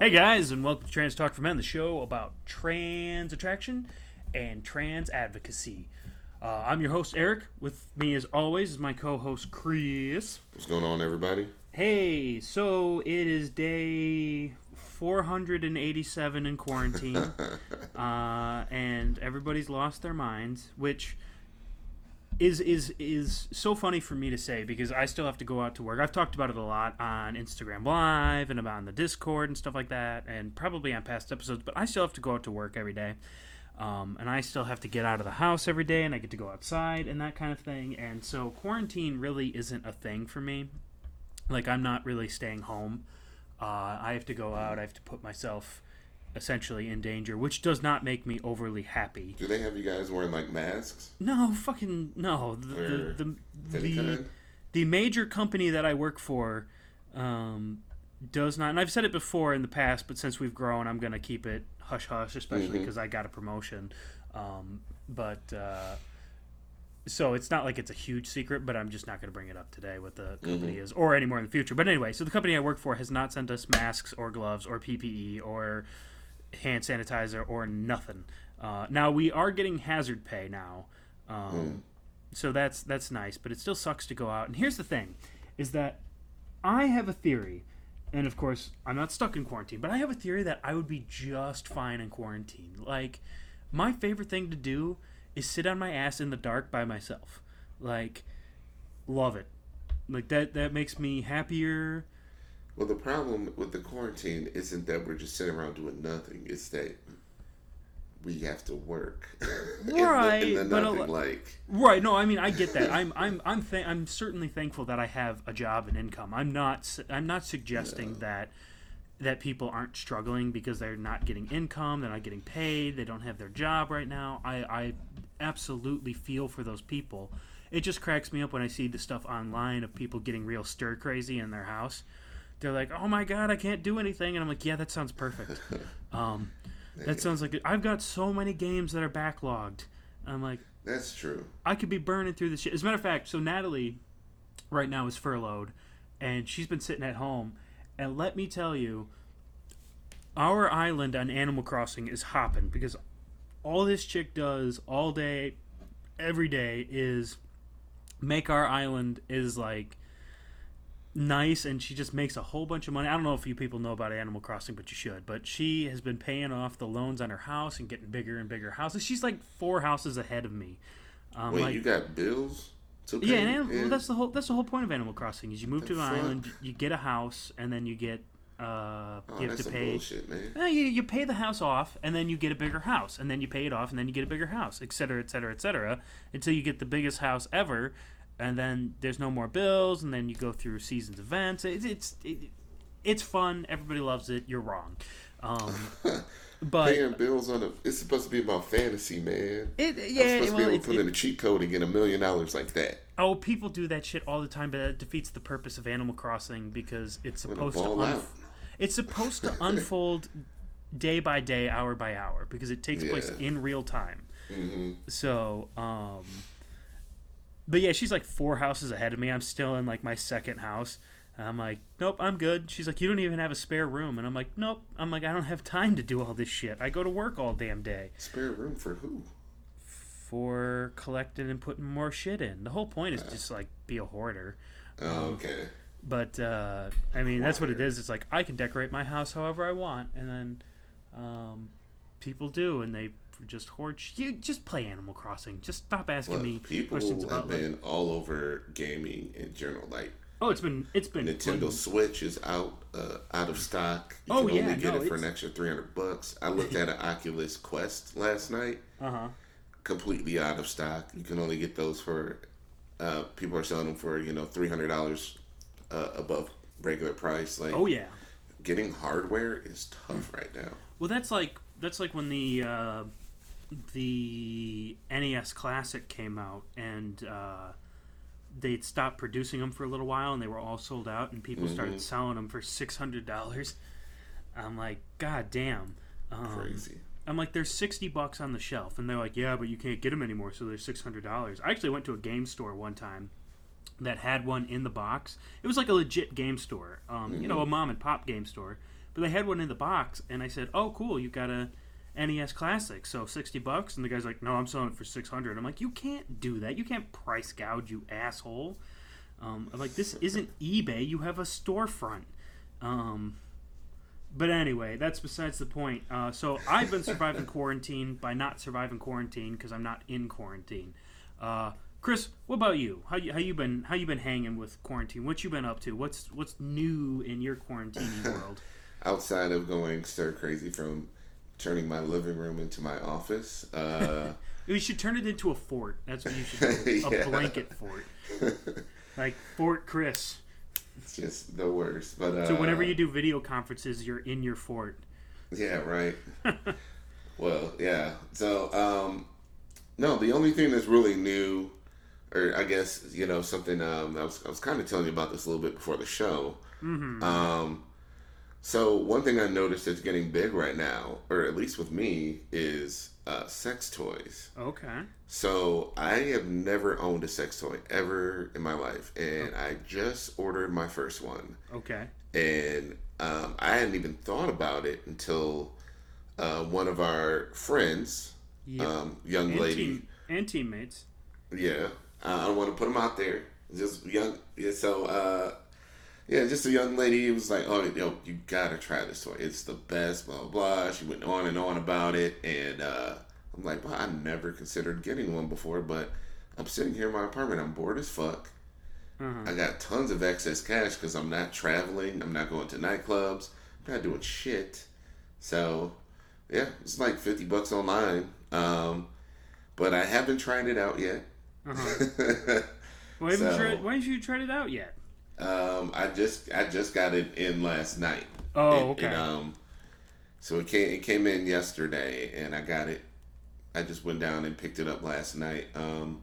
Hey guys, and welcome to Trans Talk for Men, the show about trans attraction and trans advocacy. Uh, I'm your host Eric. With me, as always, is my co-host Chris. What's going on, everybody? Hey, so it is day 487 in quarantine, uh, and everybody's lost their minds, which is is is so funny for me to say because I still have to go out to work. I've talked about it a lot on Instagram Live and about on the Discord and stuff like that, and probably on past episodes. But I still have to go out to work every day, um, and I still have to get out of the house every day, and I get to go outside and that kind of thing. And so quarantine really isn't a thing for me. Like I'm not really staying home. Uh, I have to go out. I have to put myself essentially in danger, which does not make me overly happy. Do they have you guys wearing like masks? No, fucking no. The the the, the, the major company that I work for um, does not. And I've said it before in the past, but since we've grown, I'm gonna keep it hush hush, especially because I got a promotion. Um, but uh, so it's not like it's a huge secret, but I'm just not going to bring it up today what the company is or anymore in the future. But anyway, so the company I work for has not sent us masks or gloves or PPE or hand sanitizer or nothing. Uh, now we are getting hazard pay now, um, so that's that's nice. But it still sucks to go out. And here's the thing: is that I have a theory, and of course I'm not stuck in quarantine, but I have a theory that I would be just fine in quarantine. Like my favorite thing to do is sit on my ass in the dark by myself. Like love it. Like that that makes me happier. Well, the problem with the quarantine isn't that we're just sitting around doing nothing. It's that we have to work. Right, And the, but a nothing lo- like. Right. No, I mean I get that. I'm I'm I'm th- I'm certainly thankful that I have a job and income. I'm not I'm not suggesting that that people aren't struggling because they're not getting income, they're not getting paid, they don't have their job right now. I I absolutely feel for those people. It just cracks me up when I see the stuff online of people getting real stir crazy in their house. They're like, "Oh my god, I can't do anything," and I'm like, "Yeah, that sounds perfect." um, that sounds like I've got so many games that are backlogged. I'm like, That's true. I could be burning through this shit. As a matter of fact, so Natalie right now is furloughed and she's been sitting at home. And let me tell you, our island on Animal Crossing is hopping because all this chick does all day, every day is make our island is like nice and she just makes a whole bunch of money. I don't know if you people know about Animal Crossing, but you should. But she has been paying off the loans on her house and getting bigger and bigger houses. She's like four houses ahead of me. Um, Wait, like, you got bills to yeah, and well, that's the whole that's the whole point of Animal Crossing is you move The to an fuck? island, you get a house, and then you get uh, Oh, you have that's to pay. bullshit, man. Eh, you, you pay the house off, and then you get a bigger house, and then you pay it off, and then you get a bigger house, et cetera, et cetera, et cetera, until you get the biggest house ever, and then there's no more bills, and then you go through seasons events. It's it's it, it's fun. Everybody loves it. You're wrong, um, but Paying bills on a. It's supposed to be about fantasy, man. it I'm yeah. supposed to be able it- to put in a cheat code and get a million dollars like that. Oh, people do that shit all the time, but that defeats the purpose of Animal Crossing because it's supposed to unf- it's supposed to unfold day by day, hour by hour, because it takes place in real time. hmm So, um, but yeah, she's like four houses ahead of me. I'm still in like my second house. And I'm like, nope, I'm good. She's like, you don't even have a spare room, and I'm like, nope. I'm like, I don't have time to do all this shit. I go to work all damn day Spare room for who? for collecting and putting more shit in. The whole point is just like be a hoarder. Oh, okay. But uh, I mean, that's what it is. It's like I can decorate my house however I want, and then um, people do, and they just hoard. Sh- you just play Animal Crossing. Just stop asking me people questions have about. Like, been all over gaming in general. Like oh, it's been it's been Nintendo Switch is out uh, out of stock. You Oh, can yeah, only get no, it for it's- an extra three hundred bucks. I looked at an Oculus Quest last night, Uh huh. completely out of stock. You can only get those for uh, people are selling them for you know three hundred dollars uh, above regular price. Like Oh yeah. getting hardware is tough right now. Well, that's like that's like when the uh, the NES Classic came out, and uh, they'd stopped producing them for a little while, and they were all sold out, and people started Mhm. selling them for six hundred dollars. I'm like, God damn. Um, Crazy. I'm like, there's sixty bucks on the shelf, and they're like, yeah, but you can't get them anymore, so they're six hundred dollars. I actually went to a game store one time that had one in the box. It was like a legit game store, um, you know, a mom and pop game store, but but they had one in the box, and I said, "Oh, cool, you got a NES Classic, so sixty bucks." And the guy's like, "No, I'm selling it for six hundred. I'm like, "You can't do that. You can't price gouge, you asshole." Um, I'm like, "This isn't eBay. You have a storefront." Um, but anyway, that's besides the point. Uh, so I've been surviving quarantine by not surviving quarantine because I'm not in quarantine. Uh, Chris, what about you? How you how you been how you been hanging with quarantine? What you been up to? What's what's new in your quarantining world? Outside of going stir crazy from turning my living room into my office, uh, You should turn it into a fort. That's what you should do. A blanket fort. Like Fort Chris. it's just the worst. But uh, So whenever you do video conferences, you're in your fort. Yeah, right. well, yeah. So, um, no, the only thing that's really new, or I guess you know something. Um, I was I was kind of telling you about this a little bit before the show. Mm-hmm. Um, so one thing I noticed that's getting big right now, or at least with me, is uh, sex toys. Okay. So I have never owned a sex toy ever in my life, and I just ordered my first one Okay. and um, I hadn't even thought about it until uh, one of our friends, Yep. um, young and, lady, team, and teammates. yeah, uh, I don't want to put them out there, just young, yeah. So uh, yeah, just a young lady was like, "Oh, yo, you gotta try this toy. It's the best." Blah blah. blah. She went on and on about it, and uh, I'm like, "Well, I never considered getting one before, but I'm sitting here in my apartment. I'm bored as fuck." Uh-huh. I got tons of excess cash because I'm not traveling. I'm not going to nightclubs. I'm not doing shit. So, yeah, it's like 50 bucks online. Um, but I haven't tried it out yet. Uh-huh. Why haven't, you So- tried, why haven't you tried it out yet? Um, I just I just got it in last night. Oh, And- okay. and, um, so it came it came in yesterday, and I got it. I just went down and picked it up last night. Um,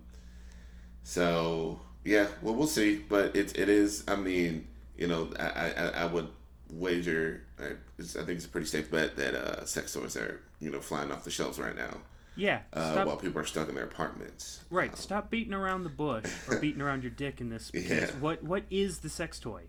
so yeah, well we'll see, but it it is. I mean, you know, I I, I would wager. I, it's, I think it's a pretty safe bet that uh, sex toys are you know flying off the shelves right now yeah. uh, while people are stuck in their apartments. right. Stop beating around the bush or beating around your dick in this. Because Yeah. What What is the sex toy?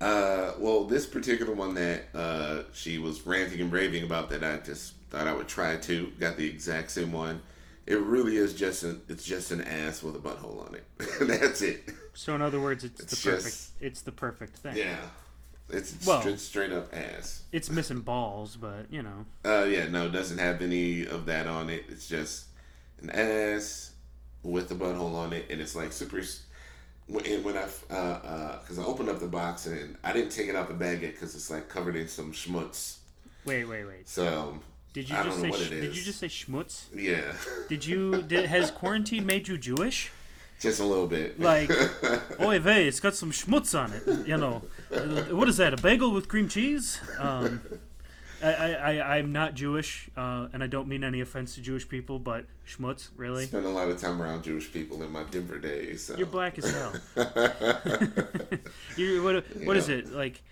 Uh, well, this particular one that uh, she was ranting and raving about that I just thought I would try too. Got the exact same one. It really is just an it's just an ass with a butthole on it. That's it. So in other words, it's, It's the perfect. just- It's the perfect thing. Yeah, it's Well- straight, straight up ass. It's missing balls, but you know. Uh, yeah, no, it doesn't have any of that on it. It's just an ass with a butthole on it, and it's like super. When, and when I, uh, uh, because I opened up the box and I didn't take it out the bag yet because it's like covered in some schmutz. Wait, wait, wait. So Did you I don't just know say? sh- Did you just say schmutz? yeah, Did you? Did, has quarantine made you Jewish? Just a little bit. Like, oy vey, it's got some schmutz on it. You know, Uh, what is that? A bagel with cream cheese? Um, I, I, I, I'm not Jewish, uh, and I don't mean any offense to Jewish people, but schmutz, really? Spent a lot of time around Jewish people in my Denver days. So. You're black as hell. you what? What is Yeah. it like?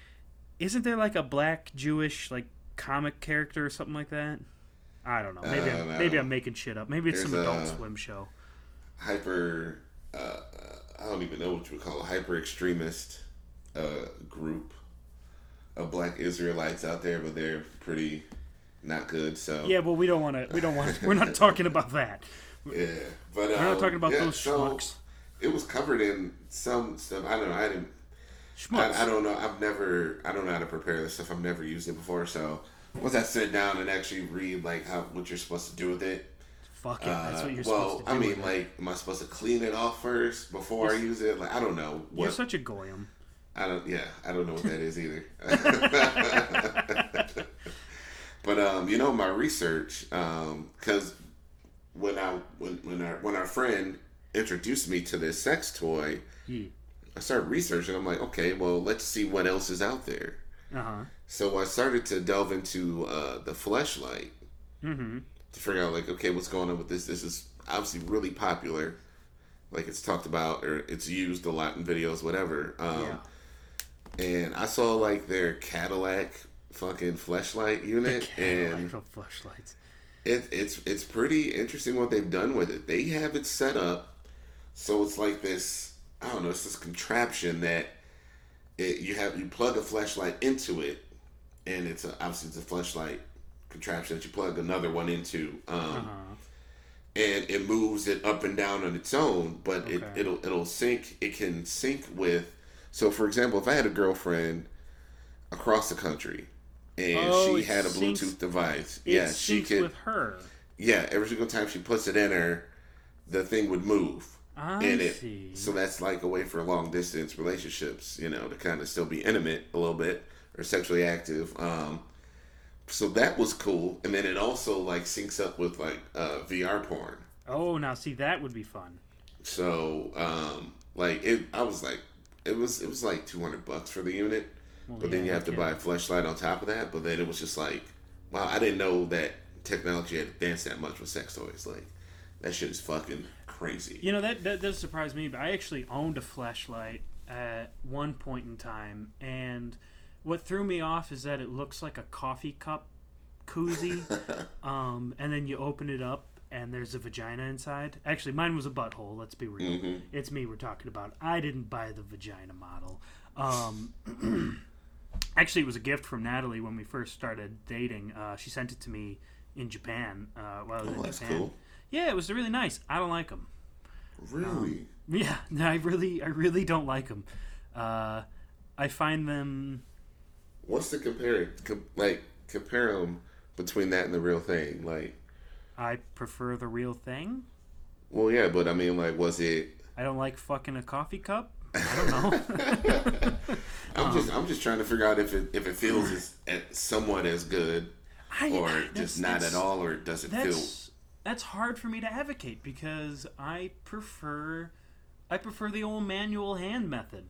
Isn't there like a black Jewish like comic character or something like that? I don't know. Maybe Uh, I'm, no. maybe I'm making shit up. Maybe it's some Adult Swim show. hyper uh, I don't even know what you would call it, hyper extremist uh, group of black Israelites out there, but they're pretty not good. So Yeah, well, we don't want to. We don't want. We're not talking about that. yeah. But We're not um, talking about yeah, those so schmucks. It was covered in some stuff. I don't know. I didn't. Schmucks. I, I don't know. I've never. I don't know how to prepare this stuff. I've never used it before. So once I sit down and actually read like how what you're supposed to do with it, Fuck it. That's what uh, you're well, supposed to do. I mean, like, am I supposed to clean it off first before I use it? Like, I don't know. you're such a goyim. I don't. Yeah, I don't know what that is either. but um, you know, my research, because when I when when our when our friend introduced me to this sex toy, Yeah. I started researching. I'm like, okay, well, let's see what else is out there. Uh huh. So I started to delve into uh, the fleshlight Mm-hmm. To figure out like, okay, what's going on with this? This is obviously really popular. Like it's talked about or it's used a lot in videos, whatever. Um, Yeah. And I saw like their Cadillac fucking fleshlight unit, and fleshlights. it, it's it's pretty interesting what they've done with it. They have it set up so it's like this. I don't know. It's this contraption that it, you have you plug a fleshlight into it, and it's a, obviously it's a fleshlight contraption that you plug another one into, um, Uh-huh. and it moves it up and down on its own. But it Okay. it'll it'll sync. It can sync with. So, for example, if I had a girlfriend across the country and Oh, she had a syncs- Bluetooth device, It yeah, she syncs could. with her. Yeah, every single time she puts it in her, the thing would move. I and it see. so that's like a way for long distance relationships, you know, to kind of still be intimate a little bit or sexually active. Um, so that was cool, and then it also like syncs up with like uh, VR porn. oh, now see that would be fun. So um, like it, I was like, it was it was like two hundred bucks for the unit, Well, but then you have to okay. buy a fleshlight on top of that. But then it was just like, wow, I didn't know that technology had advanced that much with sex toys. Like that shit is fucking crazy. You know that that does surprise me, but I actually owned a fleshlight at one point in time, and what threw me off is that it looks like a coffee cup koozie, um, and then you open it up and there's a vagina inside. Actually, mine was a butthole. Let's be real. Mhm. It's me we're talking about. I didn't buy the vagina model. Um, actually, it was a gift from Natalie when we first started dating. Uh, she sent it to me in Japan uh, while I was Oh, in that's Japan. cool. Yeah, it was really nice. I don't like them. Really. Yeah, no, I really, I really don't like them. Uh, I find them. What's the compare? Com- like compare them between that and the real thing. Like, I prefer the real thing. well, yeah, but I mean, like, was it? I don't like fucking a coffee cup. I don't know. I'm just, um, I'm just trying to figure out if it, if it feels as, as somewhat as good, I, or just not at all, or does it feel? That's that's hard for me to advocate because I prefer, I prefer the old manual hand method.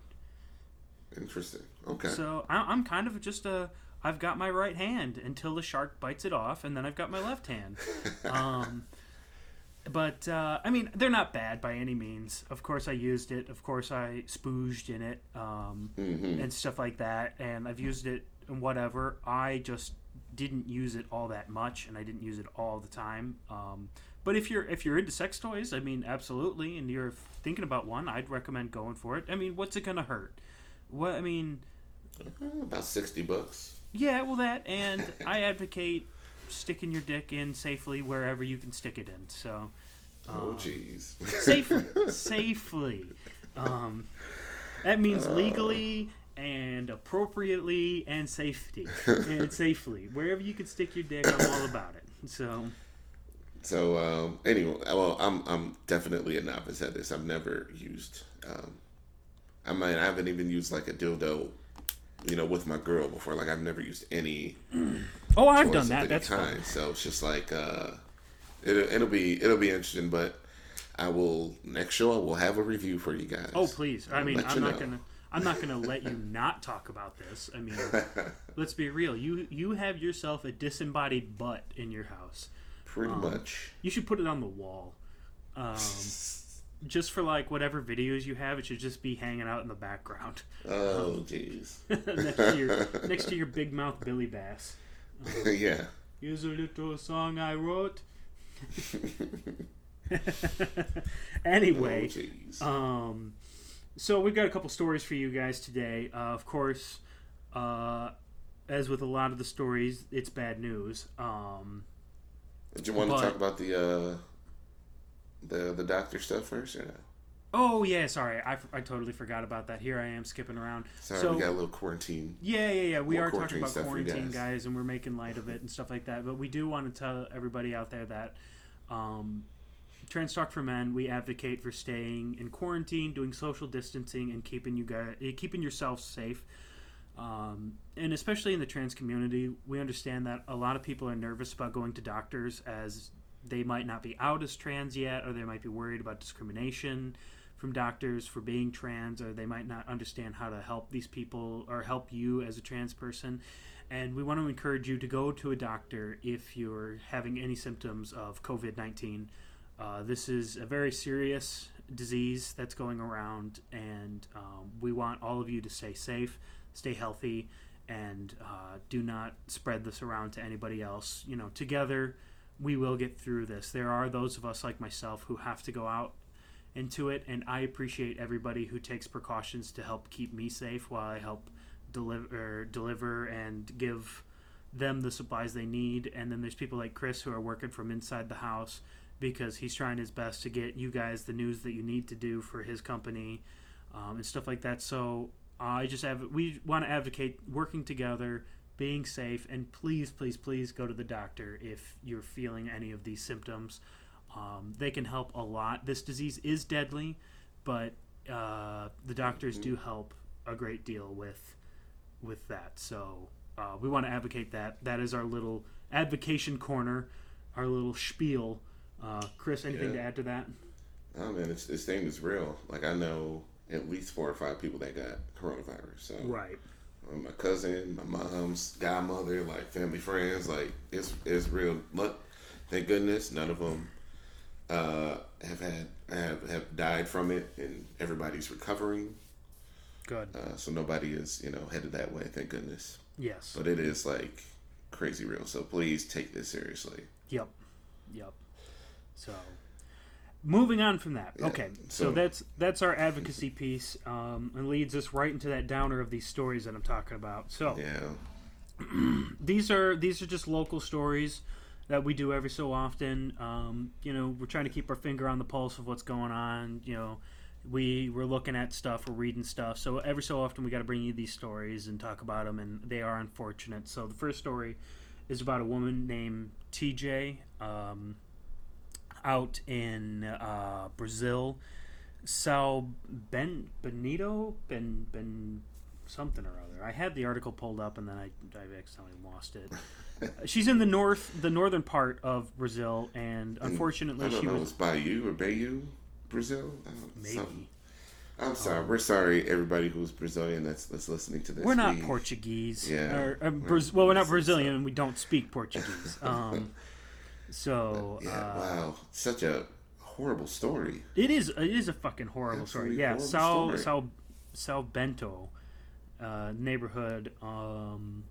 Interesting. Okay. So I, I'm kind of just a. I've got my right hand until the shark bites it off, and then I've got my left hand. Um, but uh, I mean, they're not bad by any means. Of course, I used it. Of course, I spooged in it um, hmm and stuff like that. And I've used it and whatever. I just didn't use it all that much, and I didn't use it all the time. Um, but if you're if you're into sex toys, I mean, absolutely, and you're thinking about one, I'd recommend going for it. I mean, what's it gonna hurt? What I mean, About sixty bucks. yeah, well, that, and I advocate sticking your dick in safely wherever you can stick it in. So, Oh, um, jeez. safely, safely. Um, that means legally and appropriately and safety and safely wherever you can stick your dick. I'm all about it. So, So um, anyway, well, I'm I'm definitely a novice at this. I've never used. Um, I mean, I haven't even used like a dildo, you know, with my girl before. Like I've never used any. oh, I've done that. That's fine. kind. So it's just like uh, it'll it'll be it'll be interesting. But I will next show I will have a review for you guys. Oh, please. I mean, I'm not know. gonna. I'm not gonna let you not talk about this. I mean, let's be real. You you have yourself a disembodied butt in your house. Pretty um, much. You should put it on the wall. Um, just for like whatever videos you have, it should just be hanging out in the background Oh, jeez. next to your next to your big mouth Billy Bass. yeah. Here's a little song I wrote. anyway, Oh, um, so we've got a couple stories for you guys today. Uh, of course, uh, as with a lot of the stories, it's bad news. Um, Did you want but- to talk about the uh, the the doctor stuff first? Or no? oh yeah, sorry, I, I totally forgot about that. Here I am skipping around. Sorry, So- we got a little quarantine. Yeah, yeah, yeah. We are talking about stuff for you quarantine, guys. guys. and we're making light of it and stuff like that. But we do want to tell everybody out there that um, Trans Talk for Men, we advocate for staying in quarantine, doing social distancing, and keeping you guys, eh, keeping yourself safe. Um, and especially in the trans community, we understand that a lot of people are nervous about going to doctors as they might not be out as trans yet, or they might be worried about discrimination from doctors for being trans, or they might not understand how to help these people or help you as a trans person. And we want to encourage you to go to a doctor if you're having any symptoms of COVID 19. Uh, this is a very serious disease that's going around, and um, we want all of you to stay safe, stay healthy, and uh, do not spread this around to anybody else. You know, together we will get through this. There are those of us like myself who have to go out into it, and I appreciate everybody who takes precautions to help keep me safe while I help deliver deliver and give them the supplies they need. And then there's people like Chris who are working from inside the house because he's trying his best to get you guys the news that you need to do for his company um, and stuff like that. So I just have we want to advocate working together, being safe, and please, please, please go to the doctor if you're feeling any of these symptoms. Um, they can help a lot. This disease is deadly, but uh, the doctors do help a great deal with with that. So uh, we want to advocate that. That is our little advocation corner, our little spiel. Uh, Chris, anything Yeah. to add to that? Oh man, it's, this thing is real. Like I know at least four or five people that got coronavirus. So Right. My cousin, my mom's godmother, like family friends, like it's it's real. Look, thank goodness none of them uh, have had have have died from it, and everybody's recovering. Good. Uh, so nobody is you know headed that way. Thank goodness. Yes. But it is like crazy real. So please take this seriously. Yep. Yep. So, moving on from that. Yeah, Okay. So, so- that's that's our advocacy piece, um, and leads us right into that downer of these stories that I'm talking about. So Yeah. these are these are just local stories that we do every so often. Um, you know, we're trying to keep our finger on the pulse of what's going on. You know, we we're looking at stuff, we're reading stuff. So every so often we got to bring you these stories and talk about them, and they are unfortunate. So the first story is about a woman named TJ um, out in uh, Brazil. Sal Ben Benito Ben Ben something or other. I had the article pulled up and then I, I accidentally lost it. She's in the north, the northern part of Brazil, and unfortunately, I don't she know. was Bayou or Bayou, Brazil. Maybe. Something. I'm sorry. We're sorry, everybody who's Brazilian that's that's listening to this. We're not We- Portuguese. Yeah, Or, uh, we're- well, we're not so- Brazilian, and we don't speak Portuguese. Um, so Yeah. uh, wow. Such a horrible story. It is. It is a fucking horrible story. Yeah, horrible Sal story. Sal Sal Bento uh, neighborhood. Um,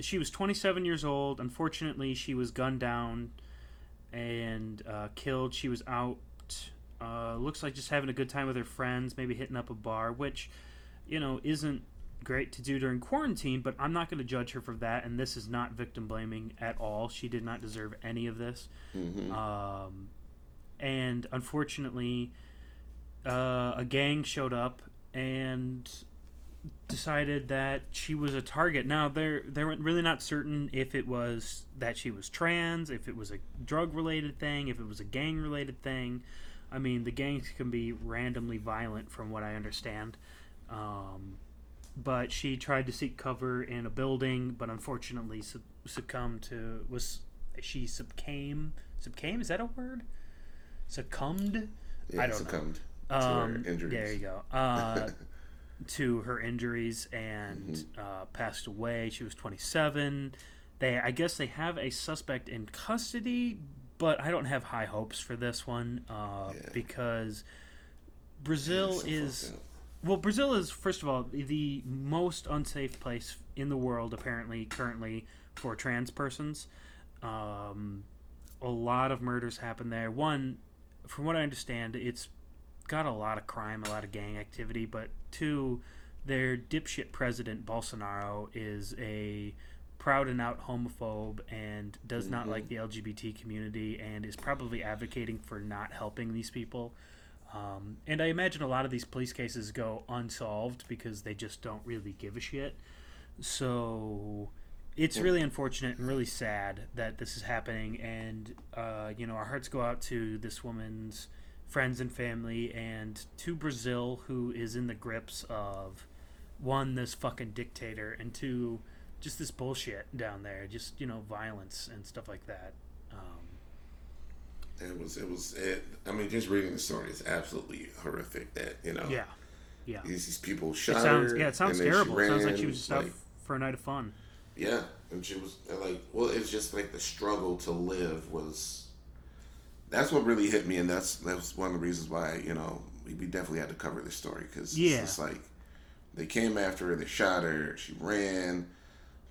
she was 27 years old. Unfortunately, she was gunned down and uh, killed. She was out. Uh, looks like just having a good time with her friends, maybe hitting up a bar, which you know isn't great to do during quarantine. But I'm not going to judge her for that. And this is not victim blaming at all. She did not deserve any of this. hmm Um, and unfortunately, uh, a gang showed up and decided that she was a target. Now they're they're really not certain if it was that she was trans, if it was a drug related thing, if it was a gang related thing. I mean, the gangs can be randomly violent, from what I understand. Um, but she tried to seek cover in a building, but unfortunately suc- succumbed to was she succumbed succumbed is that a word? Succumbed Yeah, I don't know. succumbed to her um, injuries. there you go. Uh, to her injuries and Mm-hmm. uh, passed away. She was 27. They, I guess, they have a suspect in custody, but I don't have high hopes for this one uh, Yeah. because Brazil So is. Well, Brazil is first of all the most unsafe place in the world, apparently currently for trans persons. Um, a lot of murders happen there. One, from what I understand, it's got a lot of crime, a lot of gang activity. But two, their dipshit president Bolsonaro is a proud and out homophobe and does not Mhm. like the LGBT community and is probably advocating for not helping these people. Um, and I imagine a lot of these police cases go unsolved because they just don't really give a shit. So it's really unfortunate and really sad that this is happening. And, uh, you know, our hearts go out to this woman's friends and family and to Brazil, who is in the grips of one, this fucking dictator, and two, just this bullshit down there. Just, you know, violence and stuff like that. It was. It was. It, I mean, just reading the story is absolutely horrific. That you know. yeah. Yeah. These, these people It shot sounds her. yeah, it sounds and then she terrible. It sounds like she was just out for a night of fun. Yeah, and she was like, well, it's just like the struggle to live was. That's what really hit me, and that's that's one of the reasons why you know we, we definitely had to cover this story because Yeah. it's like they came after her, they shot her, she ran,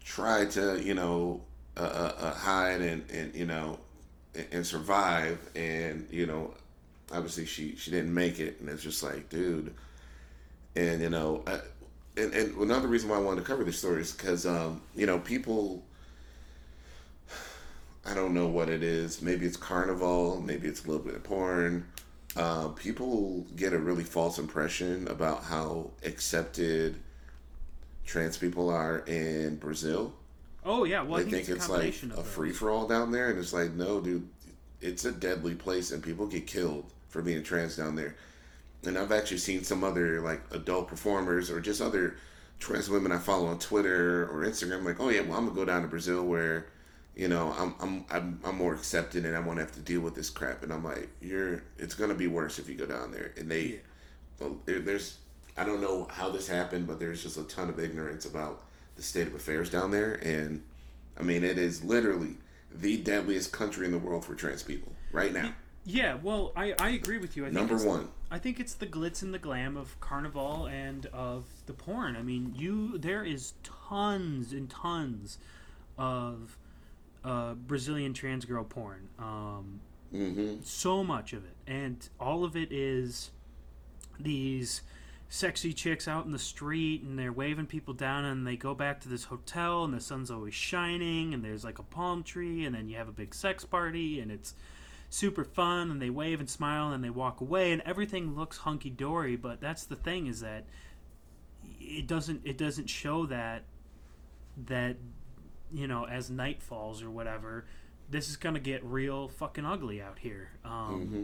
tried to you know uh, uh, uh, hide and and you know and, survive, and you know obviously she she didn't make it, and it's just like dude, and you know. I, and, and another reason why I wanted to cover this story is because um, you know people. I don't know what it is. Maybe it's carnival. Maybe it's a little bit of porn. Uh, people get a really false impression about how accepted trans people are in Brazil. Oh yeah, well, I think, think it's it's like a free for all down there, and it's like, no, dude, it's a deadly place, and people get killed for being trans down there. And I've actually seen some other like adult performers or just other trans women I follow on Twitter or Instagram, like, oh yeah, well, I'm gonna go down to Brazil where, you know, I'm I'm I'm, I'm more accepted, and I won't have to deal with this crap. And I'm like, you're, it's gonna be worse if you go down there. And they, well, there's, I don't know how this happened, but there's just a ton of ignorance about the state of affairs down there, and I mean, it is literally the deadliest country in the world for trans people right now. Yeah, well, I, I agree with you. I think Number one. I think it's the glitz and the glam of carnival and of the porn. I mean, you there is tons and tons of uh, Brazilian trans girl porn. Um, Mm-hmm. so much of it, and all of it is these sexy chicks out in the street and they're waving people down and they go back to this hotel and the sun's always shining and there's like a palm tree and then you have a big sex party and it's super fun and they wave and smile and they walk away and everything looks hunky dory but that's the thing is that it doesn't it doesn't show that that you know as night falls or whatever this is gonna get real fucking ugly out here um, Mm-hmm.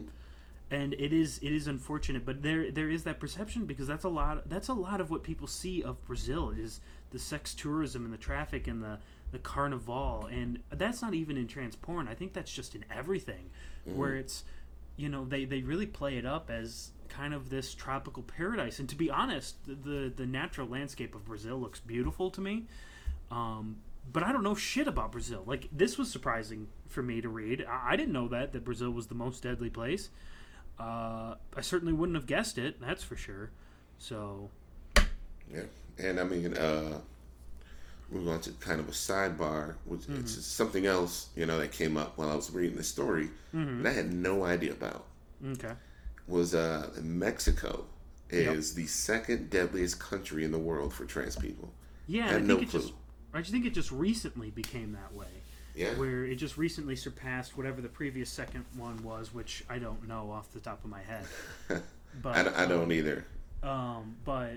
And it is it is unfortunate but there there is that perception because that's a lot that's a lot of what people see of Brazil is the sex tourism and the traffic and the the carnival and that's not even in trans porn I think that's just in everything where it's you know they they really play it up as kind of this tropical paradise and to be honest the the natural landscape of Brazil looks beautiful to me um, but I don't know shit about Brazil. Like this was surprising for me to read. I, I didn't know that that Brazil was the most deadly place. Uh, I certainly wouldn't have guessed it. That's for sure. So Yeah, and I mean, uh, move on to kind of a sidebar, which it's something else, you know, that came up while I was reading the story that I had no idea about. okay, Was uh, Mexico is the second deadliest country in the world for trans people. yeah, I I had think no it clue. just I just think it just recently became that way. Yeah, Where it just recently surpassed whatever the previous second one was, which I don't know off the top of my head. But I, don't- I don't either. Um, but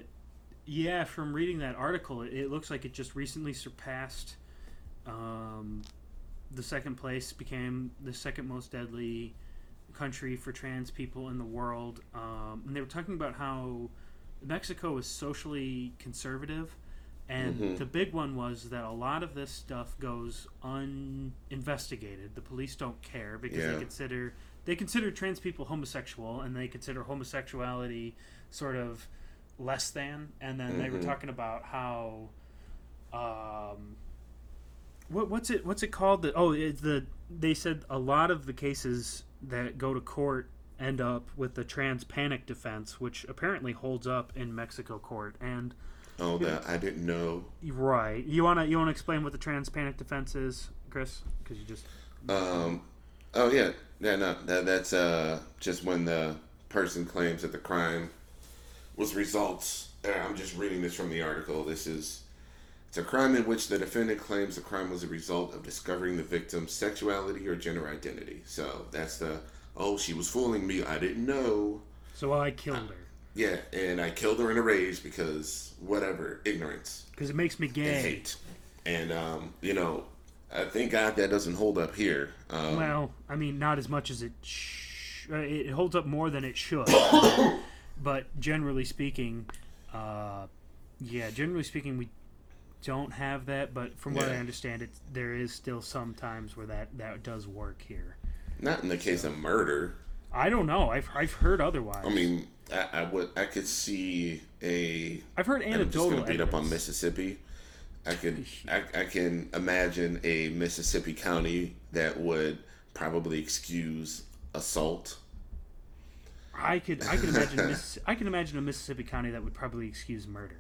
yeah, from reading that article, it, it looks like it just recently surpassed um, the second place, became the second most deadly country for trans people in the world. Um, and they were talking about how Mexico is socially conservative. And Mhm. the big one was that a lot of this stuff goes uninvestigated. The police don't care because Yeah. they consider they consider trans people homosexual and they consider homosexuality sort of less than. And then they were Mhm. talking about how um, what, what's it what's it called? The, oh, it's the they said a lot of the cases that go to court end up with the trans panic defense, which apparently holds up in Mexico court. And Oh, that I didn't know. right, you wanna you wanna explain what the trans panic defense is, Chris? Because you just Um, oh yeah, yeah, no, that, that's uh, just when the person claims that the crime was results. I'm just reading this from the article. This is it's a crime in which the defendant claims the crime was a result of discovering the victim's sexuality or gender identity. So that's the oh, she was fooling me. I didn't know. so I killed her Yeah, and I killed her in a rage because whatever, ignorance because it makes me and gay. hate. And um, you know, I thank God that doesn't hold up here. Um, Well, I mean, not as much as it. Sh- uh, it holds up more than it should. but generally speaking, uh, yeah, generally speaking, we don't have that. But from what I understand, it there is still some times where that that does work here. Not in the case of murder. I don't know. I've I've heard otherwise. I mean, I, I would, I could see a. I've heard I'm just gonna beat up on. Mississippi. I can I, I can imagine a Mississippi county that would probably excuse assault. I could I could imagine Miss, I can imagine a Mississippi county that would probably excuse murder.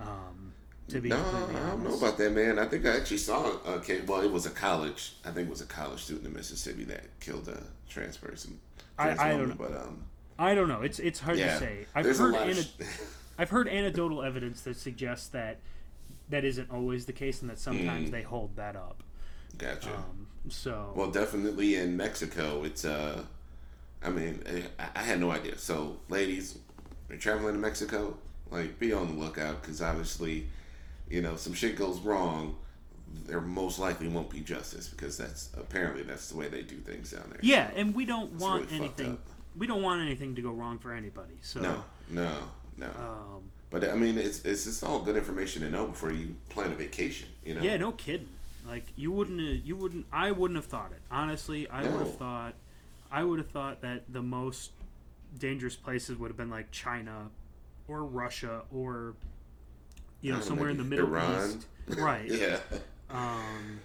Um, to be No, I don't know about that, man. I think I actually saw a case. Well, it was a college. I think it was a college student in Mississippi that killed a trans person. I- Trans I woman, don't But um, I don't know. It's it's hard yeah, to say. I've heard a lot. ane- Of sh- I've heard anecdotal evidence that suggests that that isn't always the case, and that sometimes Mm. they hold that up. Gotcha. Um, so Well, definitely in Mexico, it's uh, I mean, I, I had no idea. So, ladies, you're traveling to Mexico, like be on the lookout because obviously, you know, some shit goes wrong. There most likely won't be justice because that's apparently that's the way they do things down there. yeah, and we don't want really anything. We don't want anything to go wrong for anybody. So No, no, no. um, But I mean, it's it's just all good information to know before you plan a vacation. You know. Yeah, no kidding. Like you wouldn't, you wouldn't. I wouldn't have thought it. Honestly, I would have thought, I would have thought that the most dangerous places would have been like China, or Russia, or you know know, somewhere in the Middle Iran? East. Right. Yeah. Um,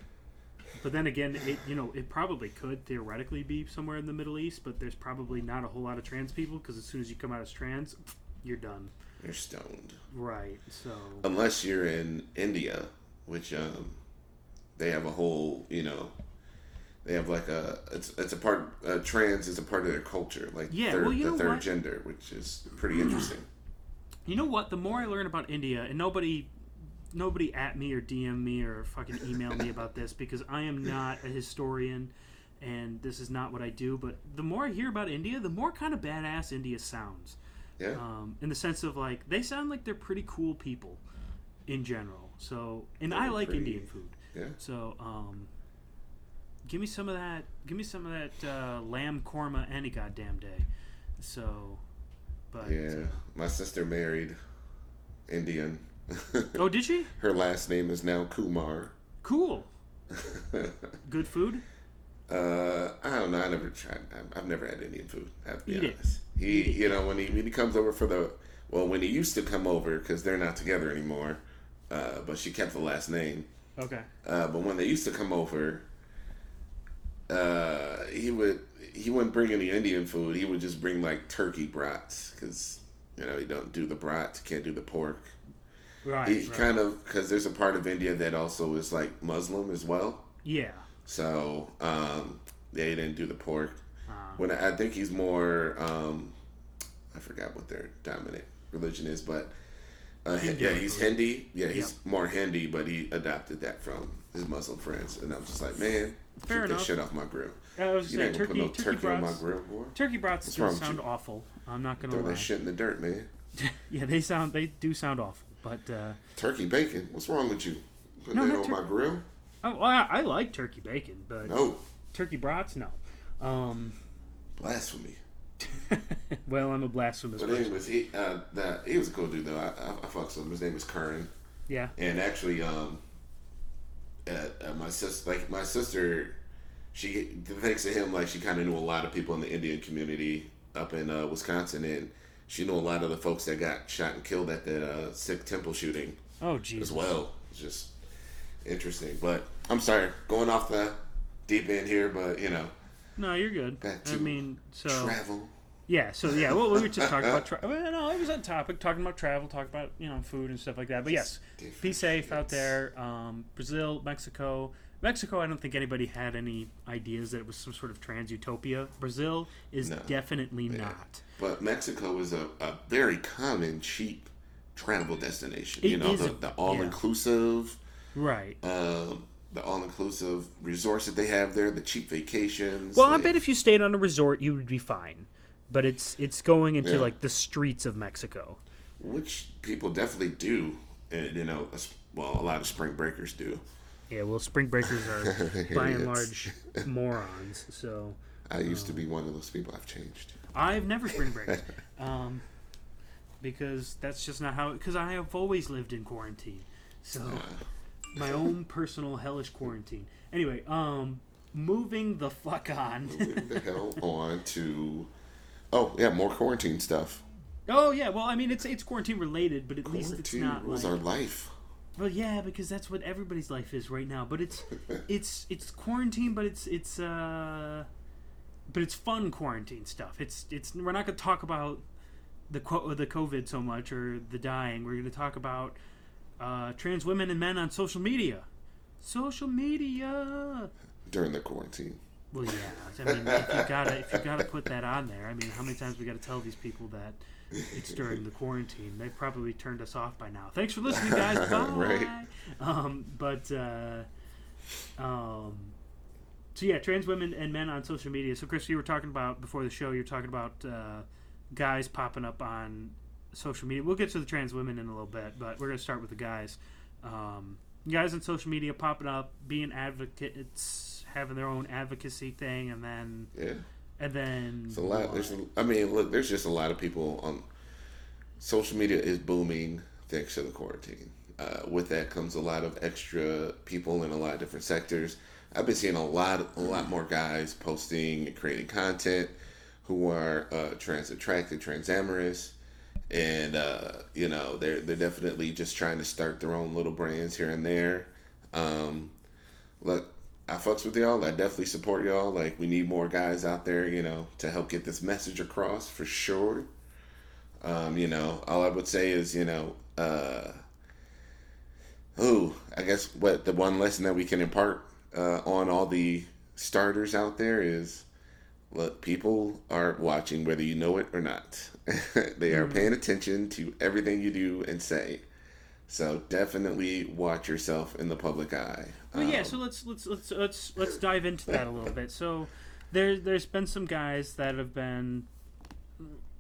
but then again, it you know it probably could theoretically be somewhere in the Middle East, but there's probably not a whole lot of trans people because as soon as you come out as trans, you're done. You're stoned. Right. So unless you're in India, which um, they have a whole, you know, they have like a it's it's a part uh, trans is a part of their culture, like Yeah, third, well, the third what? gender, which is pretty interesting. You know what? The more I learn about India, and nobody, nobody at me or DM me or fucking email me about this because I am not a historian, and this is not what I do. But the more I hear about India, the more kind of badass India sounds. Yeah, Um, in the sense of like they sound like they're pretty cool people, in general. So, and I like pretty- Indian food. yeah. So, um, give me some of that. Give me some of that uh, lamb korma any goddamn day. So, but Yeah, my sister married Indian. Oh, did she? Her last name is now Kumar. Cool. Good food. Uh, I don't know. I never tried. I've- never had Indian food. I have to be it. honest. He, Eat it. you know, when he when he comes over for the well, when he used to come over because they're not together anymore. Uh, but she kept the last name. Okay. Uh, but when they used to come over, uh, he would he wouldn't bring any Indian food. He would just bring like turkey brats because you know he don't do the brats, can't do the pork. Right. He right. kind of because there's a part of India that also is like Muslim as well. Yeah. So um, they didn't do the pork. Uh, When I, I think he's more, um, I forgot what their dominant religion is, but uh, yeah, he's Hindi. Yeah, he's more Hindi, but he adopted that from his Muslim friends, and I'm just like, man, Fair keep that shit off my grill. I was You saying ain't gonna put turkey. no turkey, turkey, on my brats. grill, boy. Turkey brats What's sound you? awful. I'm not gonna Throw lie. that shit in the dirt, man. Yeah, they sound. They do sound awful. But uh, Turkey bacon. What's wrong with you? Put No, that on tur- my grill? oh, well, I, I like turkey bacon, but No, turkey brats, no. Um, blasphemy. well, I'm a blasphemous But anyways, he uh, that he was a cool dude though. I, I, I fucks with him. His name is Karan. Yeah. and actually um at, at my sister like my sister she thanks to him like she kind of knew a lot of people in the indian community up in uh, wisconsin and she knew a lot of the folks that got shot and killed at that uh, Sikh temple shooting Oh, geez. as well it's just interesting but i'm sorry going off the deep end here but you know No, you're good. I mean, so travel yeah, so yeah, well, we were just talking about. Tra- well, no, it was on topic, talking about travel, talking about you know food and stuff like that. But yes, be safe out there. Um, Brazil, Mexico, Mexico. I don't think anybody had any ideas that it was some sort of trans utopia. Brazil is No. definitely not. but mexico is a, a very common cheap travel destination It you know is the, the all-inclusive Right. um, the all-inclusive resorts that they have there, the cheap vacations. Well, I bet if you stayed on a resort, you would be fine. But it's it's going into Yeah. like the streets of Mexico. which people definitely do, and you know, well, a lot of spring breakers do. Yeah, well, spring breakers are by and large morons. So I used Oh. to be one of those people. I've changed. I've never spring breaked, um, because that's just not how. Because I have always lived in quarantine, so my own personal hellish quarantine. Anyway, um, moving the fuck on. Moving the hell on to. Oh yeah, more quarantine stuff. oh yeah, well, I mean it's it's quarantine related, but at least it's Quarantine not rules like. our life. Well, yeah, because that's what everybody's life is right now. But it's it's it's quarantine, but it's it's uh, but it's fun quarantine stuff. It's it's we're not going to talk about the co- the COVID so much or the dying. We're going to talk about uh, trans women and men on social media. Social media. during the quarantine. Well, yeah. I mean, if you gotta if you gotta put that on there, I mean, how many times we gotta tell these people that it's during the quarantine? They've probably turned us off by now. Thanks for listening, guys. Bye. Right. Um, but uh, um, so yeah, trans women and men on social media. So Chris, you were talking about before the show. You were talking about uh, guys popping up on social media. We'll get to the trans women in a little bit, but we're gonna start with the guys. Um, guys on social media popping up, being advocates, having their own advocacy thing, and then Yeah. And then It's a lot. There's, I mean, look, there's just a lot of people on social media is booming thanks to the quarantine. Uh, with that comes a lot of extra people in a lot of different sectors. I've been seeing a lot, a lot more guys posting and creating content who are uh, trans attracted, trans amorous, and uh, you know they're they're definitely just trying to start their own little brands here and there. Um, look, I fucks with y'all. I definitely support y'all. Like we need more guys out there, you know, to help get this message across for sure. Um, you know, all I would say is, you know, uh, oh, I guess what the one lesson that we can impart uh, on all the starters out there is, look, people are watching whether you know it or not. they are paying attention to everything you do and say. So definitely watch yourself in the public eye. Well, yeah. Um, So let's let's let's let's let's dive into that a little bit. So there there's been some guys that have been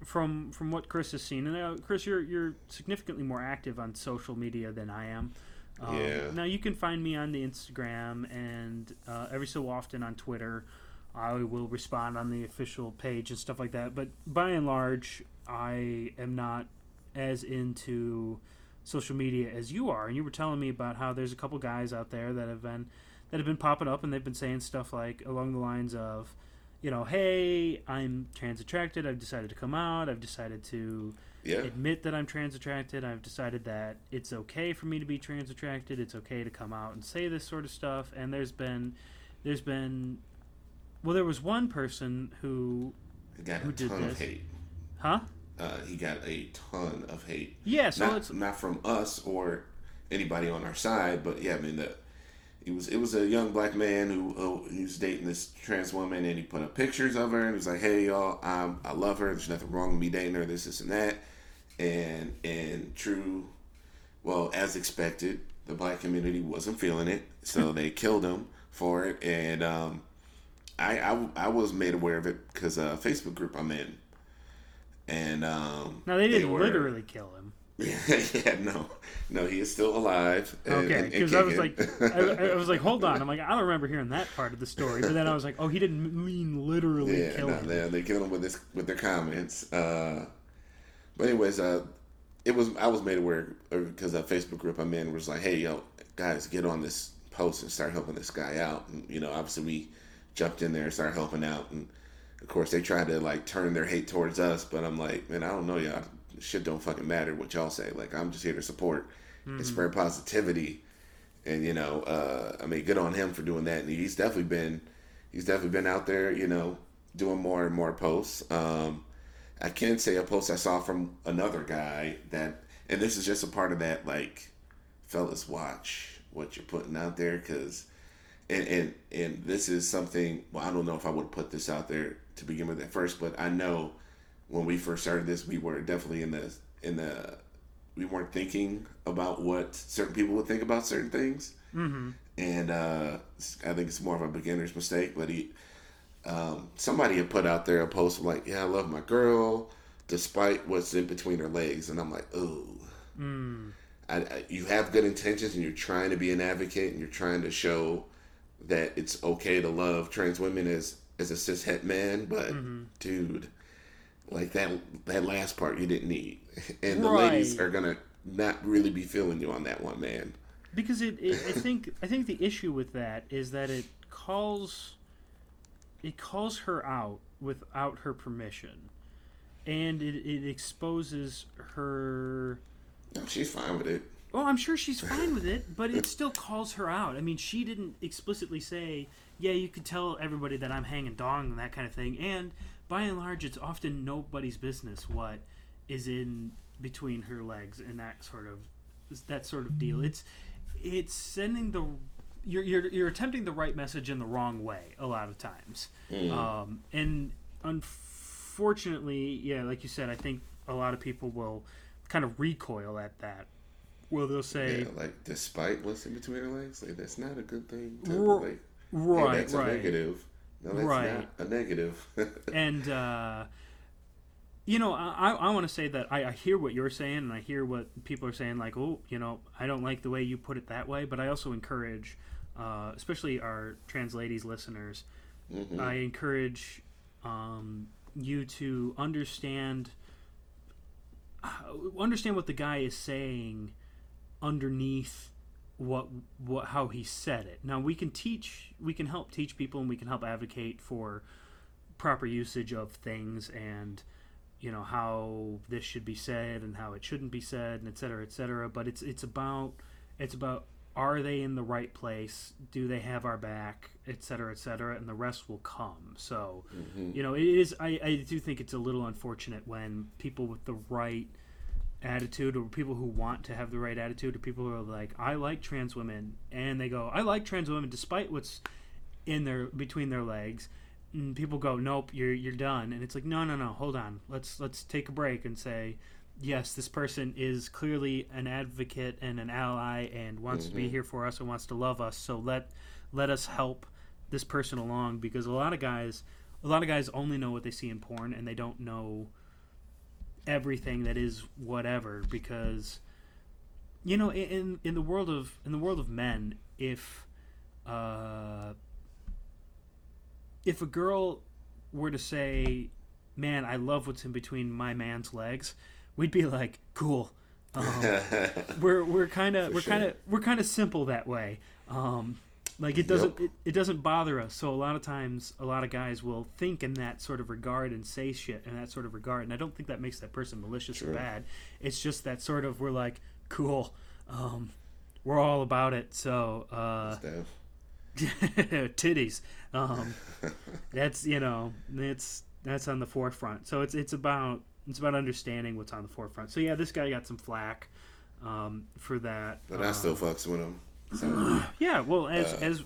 from from what Chris has seen, and uh, Chris, you're you're significantly more active on social media than I am. Um, Yeah. Now you can find me on the Instagram and uh, every so often on Twitter. I will respond on the official page and stuff like that. But by and large, I am not as into social media as you are. And you were telling me about how there's a couple guys out there that have been that have been popping up and they've been saying stuff like along the lines of, you know, hey, I'm trans attracted. I've decided to come out. I've decided to yeah. admit that I'm trans attracted. I've decided that it's okay for me to be trans attracted. It's okay to come out and say this sort of stuff. And there's been, there's been, well, there was one person who, Who did this? of hate. huh? Uh, he got a ton of hate. Yeah. So not, it's not from us or anybody on our side, but yeah, I mean the he was it was a young black man who, who he was dating this trans woman, and he put up pictures of her, and he was like, "Hey y'all, I'm, I love her. There's nothing wrong with me dating her. This, this, and that." And and true, well as expected, the black community wasn't feeling it, so they killed him for it, and um, I, I I was made aware of it because a Facebook group I'm in, and um, now they didn't were- literally kill him. yeah, no, no, he is still alive. And, Okay, because I was like. I, I was like, hold on. I'm like, I don't remember hearing that part of the story. But then I was like, oh, he didn't mean literally yeah, kill no, him. they they killed him with this with their comments. Uh, but anyways, uh, it was I was made aware because a Facebook group I'm in was like, hey, yo, guys, get on this post and start helping this guy out. And you know, obviously we jumped in there and started helping out, and of course they tried to like turn their hate towards us. But I'm like, man, I don't know y'all. Shit don't fucking matter what y'all say. Like I'm just here to support and spread positivity. And you know, uh, I mean, good on him for doing that. And he's definitely been, he's definitely been out there, you know, doing more and more posts. Um, I can say a post I saw from another guy that, and this is just a part of that, like, fellas, watch what you're putting out there, because, and and and this is something. Well, I don't know if I would put this out there to begin with at first, but I know when we first started this, we were definitely in the in the we weren't thinking about what certain people would think about certain things, mm-hmm. and uh, I think it's more of a beginner's mistake. But he, um, somebody had put out there a post like, "Yeah, I love my girl, despite what's in between her legs," and I'm like, "Oh." I, I, you have good intentions and you're trying to be an advocate and you're trying to show that it's okay to love trans women as as a cis het man, but mm-hmm. dude, like that that last part you didn't need, and the ladies are gonna not really be feeling you on that one, man. because it, it I think I think the issue with that is that it calls it calls her out without her permission, and it, it exposes her. No, she's fine with it. Well, I'm sure she's fine with it, but it still calls her out. I mean, she didn't explicitly say, "Yeah, you could tell everybody that I'm hanging dong" and that kind of thing. And by and large, it's often nobody's business what is in between her legs and that sort of that sort of deal. It's it's sending the you're, you're you're attempting the right message in the wrong way a lot of times, Mm. um, and unfortunately, yeah, like you said, I think a lot of people will kind of recoil at that. Well, they'll say, yeah, like despite what's in between her legs, like that's not a good thing. To, like, hey, right, that's a right, negative. No, that's Right. not a negative. and uh, you know, I, I want to say that I, I hear what you're saying, and I hear what people are saying. Like, oh, you know, I don't like the way you put it that way, but I also encourage, uh, especially our trans ladies listeners, Mhm. I encourage um, you to understand uh, understand what the guy is saying underneath what what how he said it. Now we can teach, we can help teach people, and we can help advocate for proper usage of things and you know how this should be said and how it shouldn't be said and et cetera et cetera. But it's it's about it's about are they in the right place? Do they have our back? Et cetera et cetera. And the rest will come. So Mhm. you know it is I, I do think it's a little unfortunate when people with the right attitude or people who want to have the right attitude or people who are like i like trans women and they go i like trans women despite what's in their between their legs and people go nope you're you're done and it's like no no no hold on let's let's take a break and say yes this person is clearly an advocate and an ally and wants to be Mhm. here for us and wants to love us so let let us help this person along because a lot of guys a lot of guys only know what they see in porn and they don't know everything that is whatever because you know in in the world of in the world of men if uh if a girl were to say man i love what's in between my man's legs we'd be like cool um, we're we're kind of we're kind of we're kind of simple that way. Um, like it doesn't it, it doesn't bother us. So a lot of times, a lot of guys will think in that sort of regard and say shit in that sort of regard. And I don't think that makes that person malicious or bad. It's just that sort of we're like cool. Um, we're all about it. So uh, titties. Um, that's you know it's that's on the forefront. So it's it's about it's about understanding what's on the forefront. So yeah, this guy got some flack um, for that. But I still Um, fucks with him. So, yeah. Well, as uh, as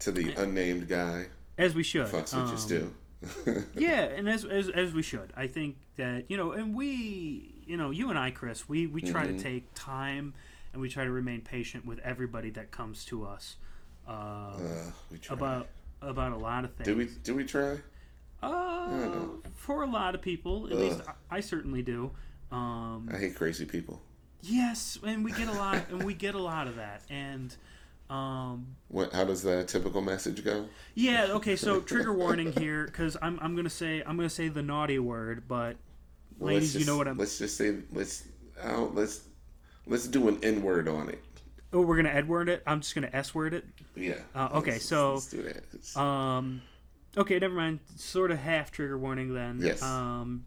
to the unnamed guy, as we should. fucks with you Um, still. yeah, and as, as as we should. I think that you know, and we, you know, you and I, Chris, we we try Mhm. to take time and we try to remain patient with everybody that comes to us uh, Uh, we try. about about a lot of things. do we do we try? Uh, for a lot of people, at Ugh. least I, I certainly do. Um, I hate crazy people. Yes, and we get a lot, and we get a lot of that, and um, What? How does that typical message go? yeah. Okay, so trigger warning here, because I'm I'm gonna say I'm gonna say the naughty word, but Well, ladies, let's you know just- what I'm. Let's just say let's oh, let's let's do an N word on it. Oh, we're gonna Ed word it. I'm just gonna S word it. Yeah. Uh, okay, Let's- so, let's do that. Um, okay, never mind. Sort of half trigger warning then. Yes. Um,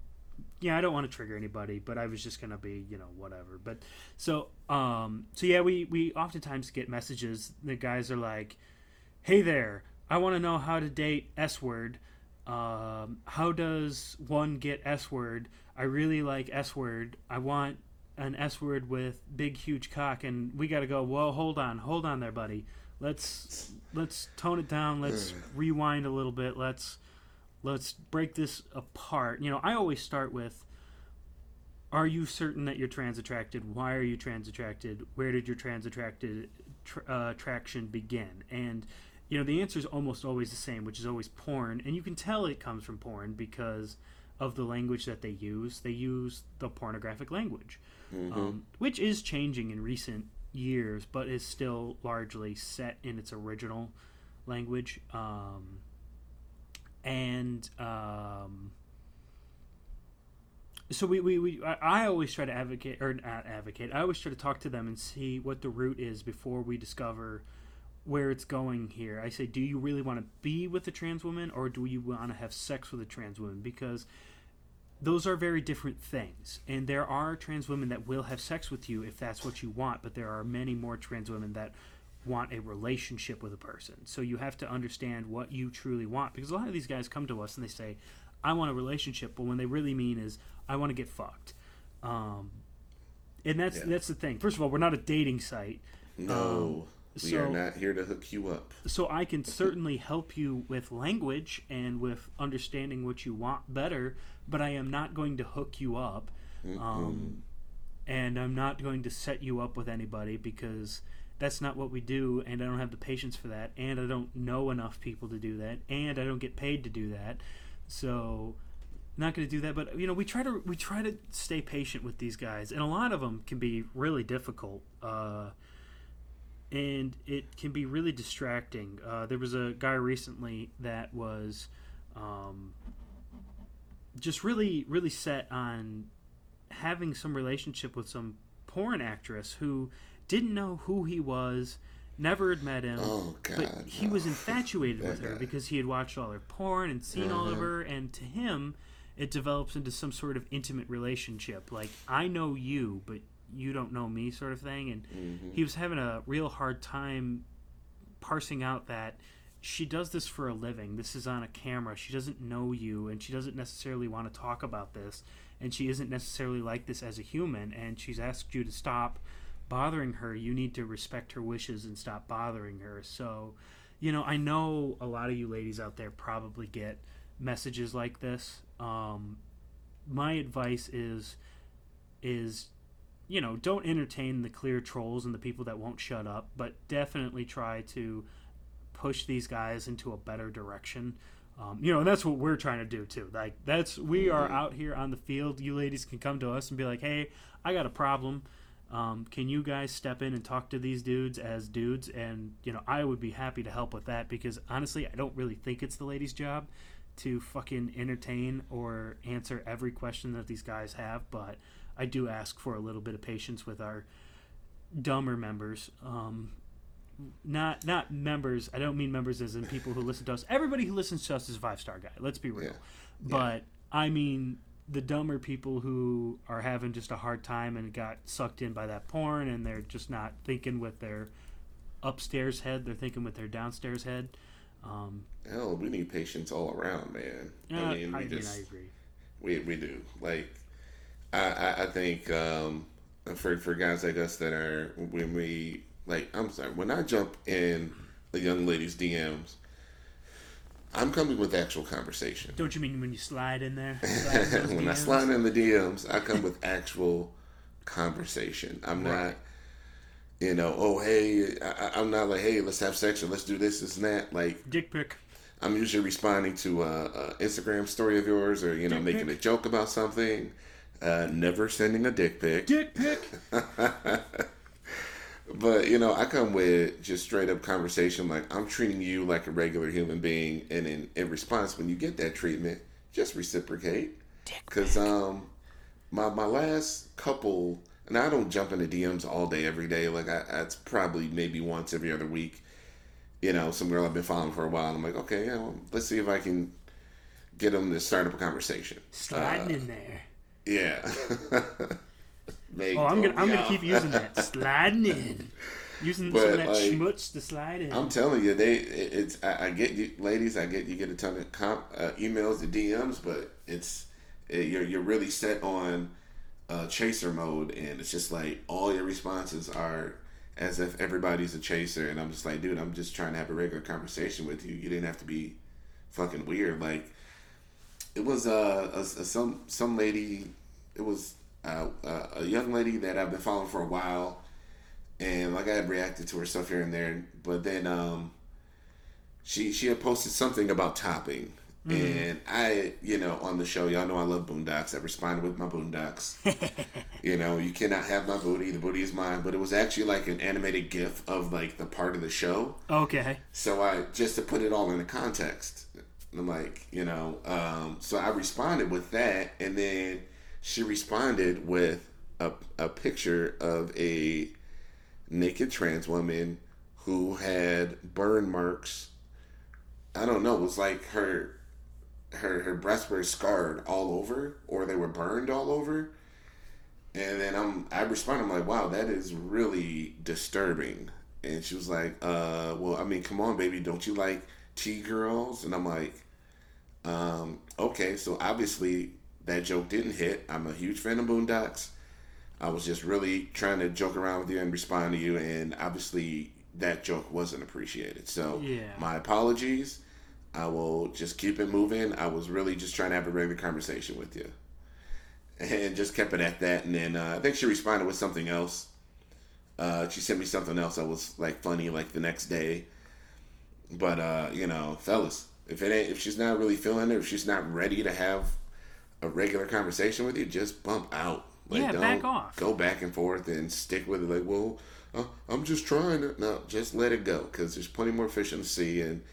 yeah, I don't want to trigger anybody, but I was just gonna be, you know, whatever. But so, um, so yeah, we we oftentimes get messages. The guys are like, "Hey there, I want to know how to date S word. Um, how does one get S word? I really like S word. I want." An S word with big huge cock, and we got to go. Well, hold on, hold on there, buddy. Let's let's tone it down. Let's rewind a little bit. Let's let's break this apart. You know, I always start with are you certain that you're trans attracted? Why are you trans attracted? Where did your trans attracted tr- uh, attraction begin? And you know, the answer is almost always the same, which is always porn. And you can tell it comes from porn because of the language that they use. They use the pornographic language, Mhm. um, which is changing in recent years, but is still largely set in its original language. Um, and um, so we, we, we I, I always try to advocate or not advocate. I always try to talk to them and see what the root is before we discover where it's going here. I say, do you really want to be with a trans woman or do you want to have sex with a trans woman? Because those are very different things. And there are trans women that will have sex with you if that's what you want, but there are many more trans women that want a relationship with a person. So you have to understand what you truly want because a lot of these guys come to us and they say, I want a relationship, but when they really mean is I want to get fucked. Um, and that's Yeah. that's the thing. First of all, we're not a dating site. no, We So- are not here to hook you up. so I can certainly help you with language and with understanding what you want better, but I am not going to hook you up. Um, and I'm not going to set you up with anybody because that's not what we do, and I don't have the patience for that, and I don't know enough people to do that, and I don't get paid to do that. So, not going to do that. But you know, we try to we try to stay patient with these guys, and a lot of them can be really difficult. Uh, and it can be really distracting. Uh, there was a guy recently that was um, just really, really set on having some relationship with some porn actress who didn't know who he was, never had met him, Oh God! but he no. was infatuated with her guy. because he had watched all her porn and seen all of Mhm. her, and to him, it develops into some sort of intimate relationship. Like I know you, but you don't know me, sort of thing. And Mhm. he was having a real hard time parsing out that she does this for a living. This is on a camera. She doesn't know you, and she doesn't necessarily want to talk about this. And she isn't necessarily like this as a human. And she's asked you to stop bothering her. You need to respect her wishes and stop bothering her. So, you know, I know a lot of you ladies out there probably get messages like this. Um, my advice is is you know don't entertain the clear trolls and the people that won't shut up but definitely try to push these guys into a better direction um, you know and that's what we're trying to do too like that's we are out here on the field you ladies can come to us and be like hey i got a problem um, can you guys step in and talk to these dudes as dudes? And you know i would be happy to help with that because honestly i don't really think it's the ladies job to fucking entertain or answer every question that these guys have but i do ask for a little bit of patience with our dumber members. Um, not not members i don't mean members as in people who listen to us. Everybody who listens to us is a five star guy let's be real. Yeah. but i mean the dumber people who are having just a hard time and got sucked in by that porn and they're just not thinking with their upstairs head they're thinking with their downstairs head um, Hell, we need patience all around, man. yeah, I mean, we I, just mean, I agree we we do. Like, I I, I think um, for for guys like us that are when we like, I'm sorry, when I jump in a young lady's DMs, I'm coming with actual conversation. don't you mean when you slide in there Slide in those when I slide in the DMs, I come with actual conversation. I'm Right. not, you know, oh hey, I, I- I'm not like hey, let's have sex or let's do this, this and that. Like dick pic I'm usually responding to a, a Instagram story of yours or you know Dick making pic. a joke about something. Uh, never sending a dick pic. dick pic But you know, I come with just straight up conversation. Like I'm treating you like a regular human being, and in, in response, when you get that treatment, just reciprocate. Because um, my my last couple, and I don't jump into DMs all day, every day. Like I, it's probably maybe once every other week. You know, some girl I've been following for a while. And I'm like, okay, yeah, well, let's see if I can get them to start up a conversation. sliding in there Yeah. Oh i'm gonna i'm gonna keep using that sliding in using some of that like, schmutz to slide in I'm telling you, they it- it's I, I get you, ladies. I get you get a ton of comp, uh, emails and DMs, but it's it, you're you're really set on uh, chaser mode, and it's just like all your responses are as if everybody's a chaser, and I'm just like, dude, I'm just trying to have a regular conversation with you. You didn't have to be fucking weird. Like it was uh, a, a some some lady. It was uh, uh, a young lady that I've been following for a while and like I had reacted to her stuff here and there, but then um, she she had posted something about topping, and I you know on the show y'all know I love Boondocks. I responded with my Boondocks. you know you cannot have my booty. The booty is mine. But it was actually like an animated GIF of like the part of the show. okay So I just to put it all into context, I'm like, you know, um, so I responded with that, and then she responded with a a picture of a naked trans woman who had burn marks. I don't know. It was like her her her breasts were scarred all over, or they were burned all over. And then I'm I respond. I'm like, wow, that is really disturbing. And she was like, uh, well, I mean, come on, baby, don't you like T girls? And I'm like, um, okay, so obviously that joke didn't hit. I'm a huge fan of Boondocks. I was just really trying to joke around with you and respond to you, and obviously that joke wasn't appreciated. So Yeah. my apologies. I will just keep it moving. I was really just trying to have a regular conversation with you, and just kept it at that. And then uh, I think she responded with something else. Uh, she sent me something else that was like funny, like the next day. But uh, you know, fellas, if it ain't, if she's not really feeling it, if she's not ready to have a regular conversation with you, just bump out. Yeah, back off. Go back and forth and stick with it. Like, well, uh, I'm just trying to. No, just let it go because there's plenty more fish in the sea, and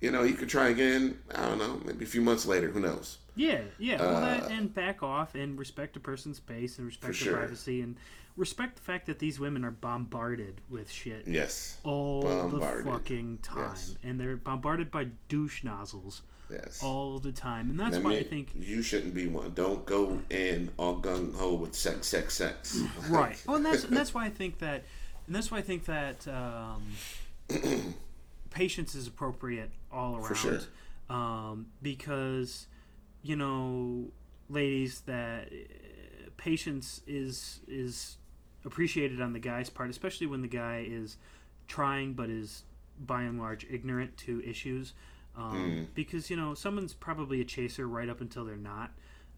you know you could try again. I don't know, maybe a few months later. Who knows? Yeah, yeah. Well, that, and back off and respect a person's space and respect Uh, their sure. privacy and respect the fact that these women are bombarded with shit Yes, all Bombarded. the fucking time, Yes. and they're bombarded by douche nozzles yes. all the time, and that's That why I think you shouldn't be one. Don't go in all gung ho with sex, sex, sex. right. Oh, and that's and that's why I think that, and that's why I think that um, patience is appropriate all around. For sure. Um, because you know, ladies, that uh, patience is is appreciated on the guy's part, especially when the guy is trying but is by and large ignorant to issues. Um, Because you know, someone's probably a chaser right up until they're not.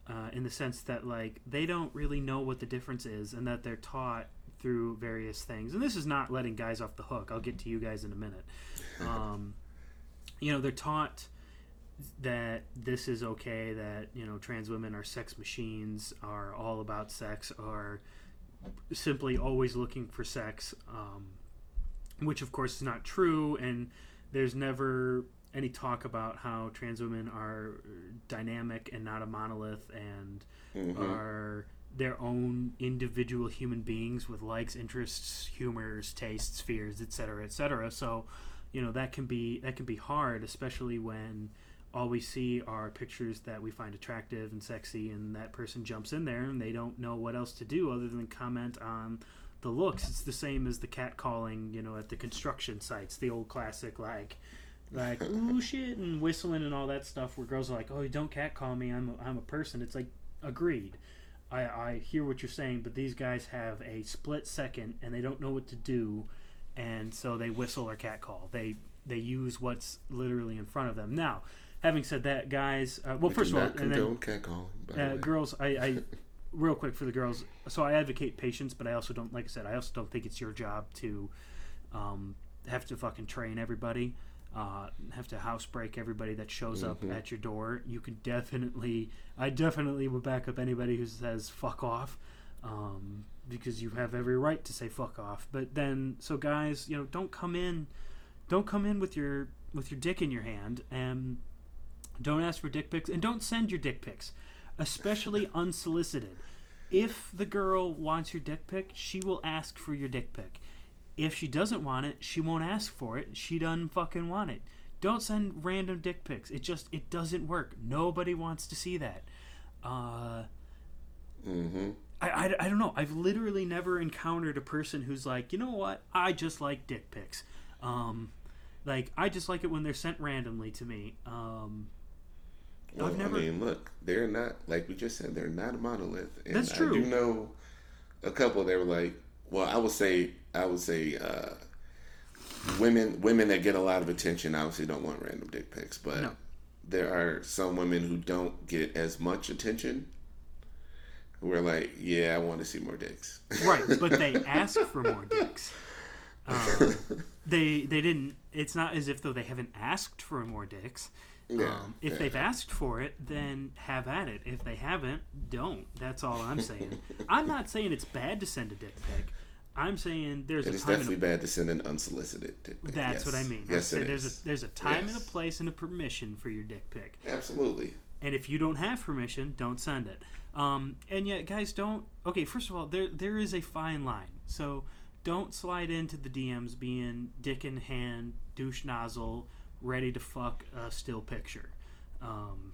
Uh, in the sense that like they don't really know what the difference is and that they're taught through various things. And this is not letting guys off the hook. I'll get to you guys in a minute. Um, you know they're taught that this is okay that you know trans women are sex machines are all about sex are simply always looking for sex um, which of course is not true. And there's never any talk about how trans women are dynamic and not a monolith and mm-hmm. are their own individual human beings with likes interests humors tastes fears etc etc so you know that can be that can be hard especially when all we see are pictures that we find attractive and sexy and that person jumps in there and they don't know what else to do other than comment on the looks. It's the same as the cat calling you know at the construction sites the old classic like like ooh shit and whistling and all that stuff where girls are like oh don't cat call me. I'm a, I'm a person. It's like agreed. I, I hear what you're saying but these guys have a split second and they don't know what to do and so they whistle or cat call they they use what's literally in front of them. Now having said that guys uh, well We first of all and then catcalling. Uh, girls I, I real quick for the girls so i advocate patience but i also don't like i said i also don't think it's your job to um, have to fucking train everybody uh, have to house break everybody that shows up at your door you can definitely i definitely would back up anybody who says fuck off um, because you have every right to say fuck off but then so guys you know don't come in don't come in with your with your dick in your hand and don't ask for dick pics and don't send your dick pics, especially unsolicited. If the girl wants your dick pic, she will ask for your dick pic. If she doesn't want it, she won't ask for it. She doesn't fucking want it. Don't send random dick pics. It just it doesn't work. Nobody wants to see that. Uh, Mm-hmm. I, I, I don't know. I've literally never encountered a person who's like, you know what? I just like dick pics. Um, like I just like it when they're sent randomly to me. Um, Well, I've never- I mean, look, they're not like we just said. They're not a monolith. And That's I do know a couple that were like, well, I would say, I would say, uh, women, women that get a lot of attention obviously don't want random dick pics, but No. there are some women who don't get as much attention. Who are like, yeah, I want to see more dicks. right, but they ask for more dicks. Um, they they didn't. It's not as if though they haven't asked for more dicks. Yeah, Um, if yeah. they've asked for it, then have at it. If they haven't, don't. That's all I'm saying. I'm not saying it's bad to send a dick pic. I'm saying there's a is time and a definitely bad to send an unsolicited dick pic. That's Yes. what I mean. Yes, I it there's is. a there's a time and a place and a permission for your dick pic. Absolutely. And if you don't have permission, don't send it. Um, and yet, guys, don't. Okay, first of all, there there is a fine line. So don't slide into the DMs being dick in hand, douche nozzle, ready to fuck a still picture. Um,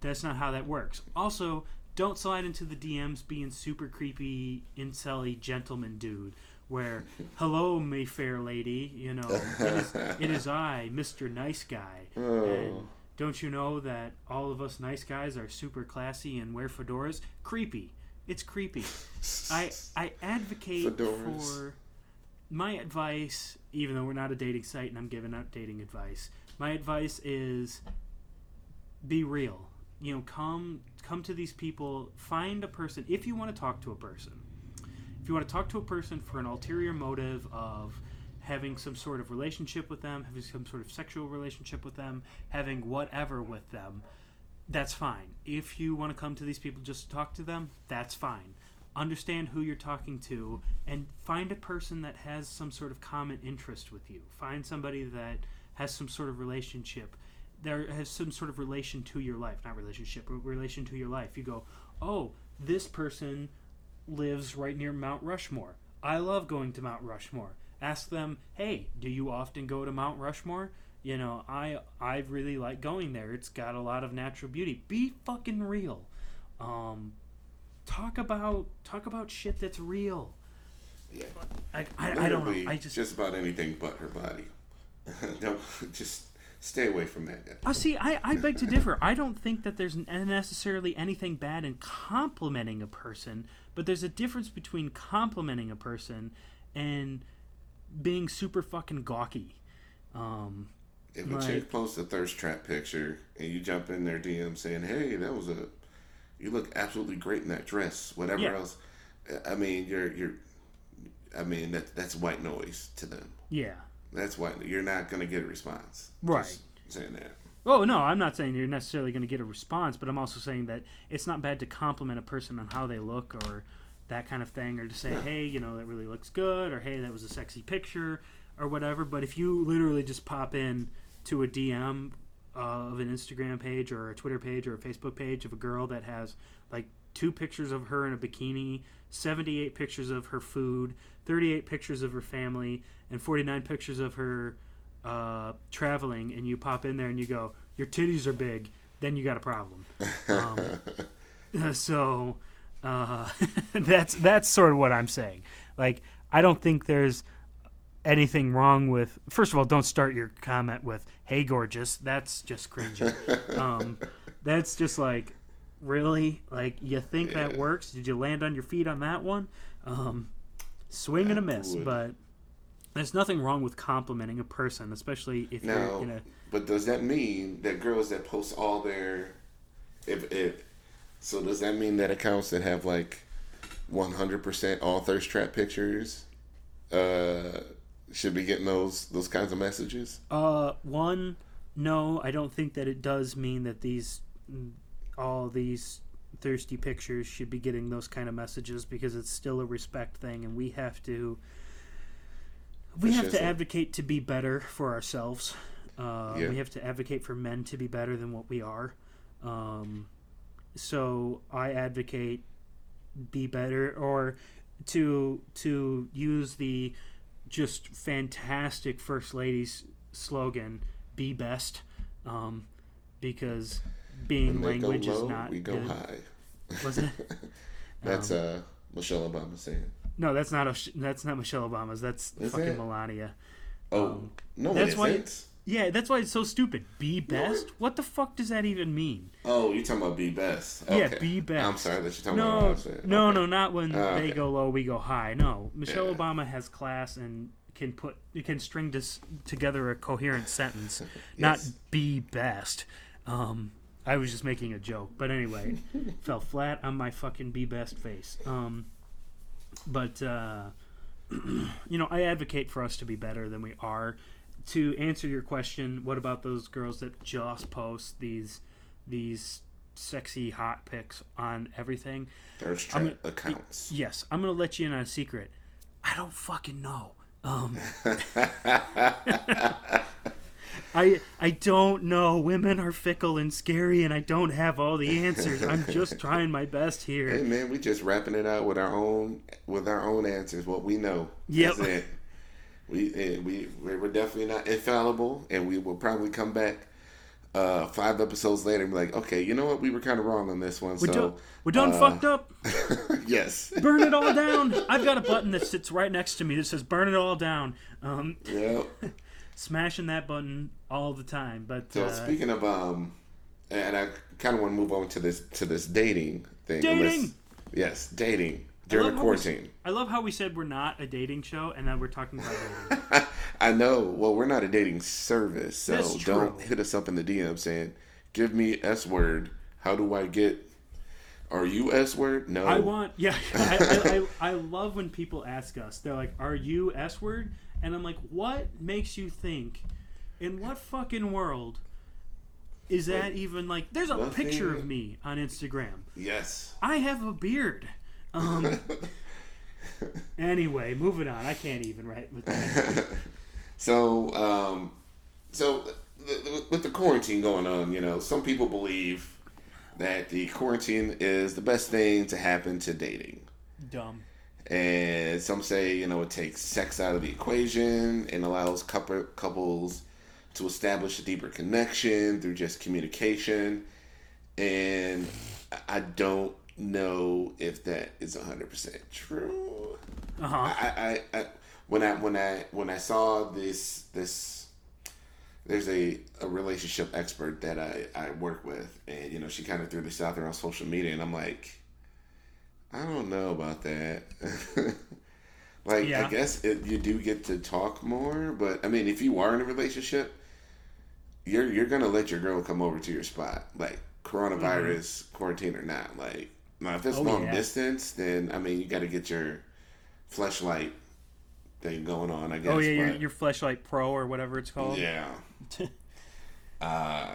that's not how that works. Also, don't slide into the DMs being super creepy, incelly gentleman dude. Where, hello, Mayfair lady, you know, it is, it is I, Mr. Nice Guy. And oh. don't you know that all of us nice guys are super classy and wear fedoras? Creepy. It's creepy. I I advocate Fedoras. for my advice, even though we're not a dating site and I'm giving out dating advice, my advice is be real. You know, come come to these people, find a person if you want to talk to a person. If you want to talk to a person for an ulterior motive of having some sort of relationship with them, having some sort of sexual relationship with them, having whatever with them, that's fine. If you want to come to these people just to talk to them, that's fine. Understand who you're talking to and find a person that has some sort of common interest with you. Find somebody that has some sort of relationship. There has some sort of relation to your life, not relationship, but relation to your life. You go, oh, this person lives right near Mount Rushmore. I love going to Mount Rushmore. Ask them, hey, do you often go to Mount Rushmore? You know, I I really like going there. It's got a lot of natural beauty. Be fucking real. Um, talk about talk about shit that's real. Yeah. I, I, I don't know. I just just about anything but her body. no, just stay away from that. Oh, see, I, I beg to differ. I don't think that there's necessarily anything bad in complimenting a person, but there's a difference between complimenting a person and being super fucking gawky. Um, If a Like- chick posts a thirst trap picture and you jump in their DM saying, "Hey, that was a, you look absolutely great in that dress," whatever Yeah. else, I mean, you're you're, I mean that that's white noise to them. yeah. That's white. You're not gonna get a response. Right. Just saying that. Oh no, I'm not saying you're necessarily going to get a response, but I'm also saying that it's not bad to compliment a person on how they look or that kind of thing, or to say, hey, you know, that really looks good, or hey, that was a sexy picture, or whatever. But if you literally just pop in to a DM uh, of an Instagram page or a Twitter page or a Facebook page of a girl that has like two pictures of her in a bikini, 78 pictures of her food, 38 pictures of her family, and 49 pictures of her uh, traveling, and you pop in there and you go, "Your titties are big," then you got a problem. Um, so uh, that's that's sort of what I'm saying. Like, I don't think there's anything wrong with. First of all, don't start your comment with "Hey, gorgeous." That's just cringy. um, that's just like, really, like you think that works? Did you land on your feet on that one? Um, swing and a miss, would. but. There's nothing wrong with complimenting a person, especially if Now, you're in a but does that mean that girls that post all their, if if, so does that mean that accounts that have like, one hundred percent all thirst trap pictures, uh, should be getting those those kinds of messages? Uh, one, no, I don't think that it does mean that these, all these thirsty pictures should be getting those kind of messages because it's still a respect thing, and we have to, we It's have to advocate to be better for ourselves. Uh, Yeah. We have to advocate for men to be better than what we are. Um, so I advocate be better, or to to use the just fantastic first lady's slogan be best um, because being When they go language is not we go good. high. Was it? That's Um, uh Michelle Obama saying. no that's not a, that's not michelle obama's that's Is fucking it? melania Oh um, no, that's why- isn't. yeah that's why it's so stupid be best what the fuck does that even mean Oh, you talking about be best? Yeah, be best. I'm sorry that you're talking about what no no Okay. no not when Ah, they okay. go low we go high no michelle Yeah. obama has class and can put you can string this together a coherent sentence not be best um i was just making a joke but anyway fell flat on my fucking be best face. Um but uh you know i advocate for us to be better than we are. To answer your question what about those girls that just post these these sexy hot pics on everything? Thirst I'm trap accounts. yes i'm gonna let you in on a secret. I don't fucking know. Um I I don't know. Women are fickle and scary, and I don't have all the answers. I'm just trying my best here. Hey man, we just wrapping it out with our own with our own answers. What we know. Yep. That's it. We eh, we we're definitely not infallible, and we will probably come back uh, five episodes later and be like, okay, you know what, we were kind of wrong on this one. We're, so done. we're done uh, fucked up. yes. Burn it all down. I've got a button that sits right next to me that says "Burn it all down." Um, yeah. Smashing that button all the time. But So uh, speaking of um, and I kind of want to move on to this to this dating thing. Dating! Unless, yes, dating. during the how we- quarantine. I love how we said we're not a dating show, and now we're talking about dating. I know. Well, we're not a dating service, so don't hit us up in the DM saying, "Give me S word. How do I get? Are you S word? No. I want, yeah. I, I, I, I love when people ask us. They're like, "Are you S word?" And I'm like, "What makes you think? In what fucking world is that even like?" There's a picture thing- of me on Instagram. yes. I have a beard. Um. anyway, moving on. I can't even write with that. So, um, so th- th- with the quarantine going on, you know, some people believe that the quarantine is the best thing to happen to dating. Dumb. And some say, you know, it takes sex out of the equation and allows couple, couples to establish a deeper connection through just communication. And I- don't know if that is 100% true. Uh huh. I, I, I when I when I when I saw this this there's a, a relationship expert that I, I work with and you know she kind of threw this out there on social media and I'm like I don't know about that like Yeah. I guess it, you do get to talk more but I mean if you are in a relationship you're you're gonna let your girl come over to your spot like coronavirus quarantine or not like now if it's Mm-hmm. Oh, long yeah. distance then I mean you got to get your fleshlight thing going on I guess Oh yeah, your but- your Fleshlight Pro or whatever it's called. yeah. uh,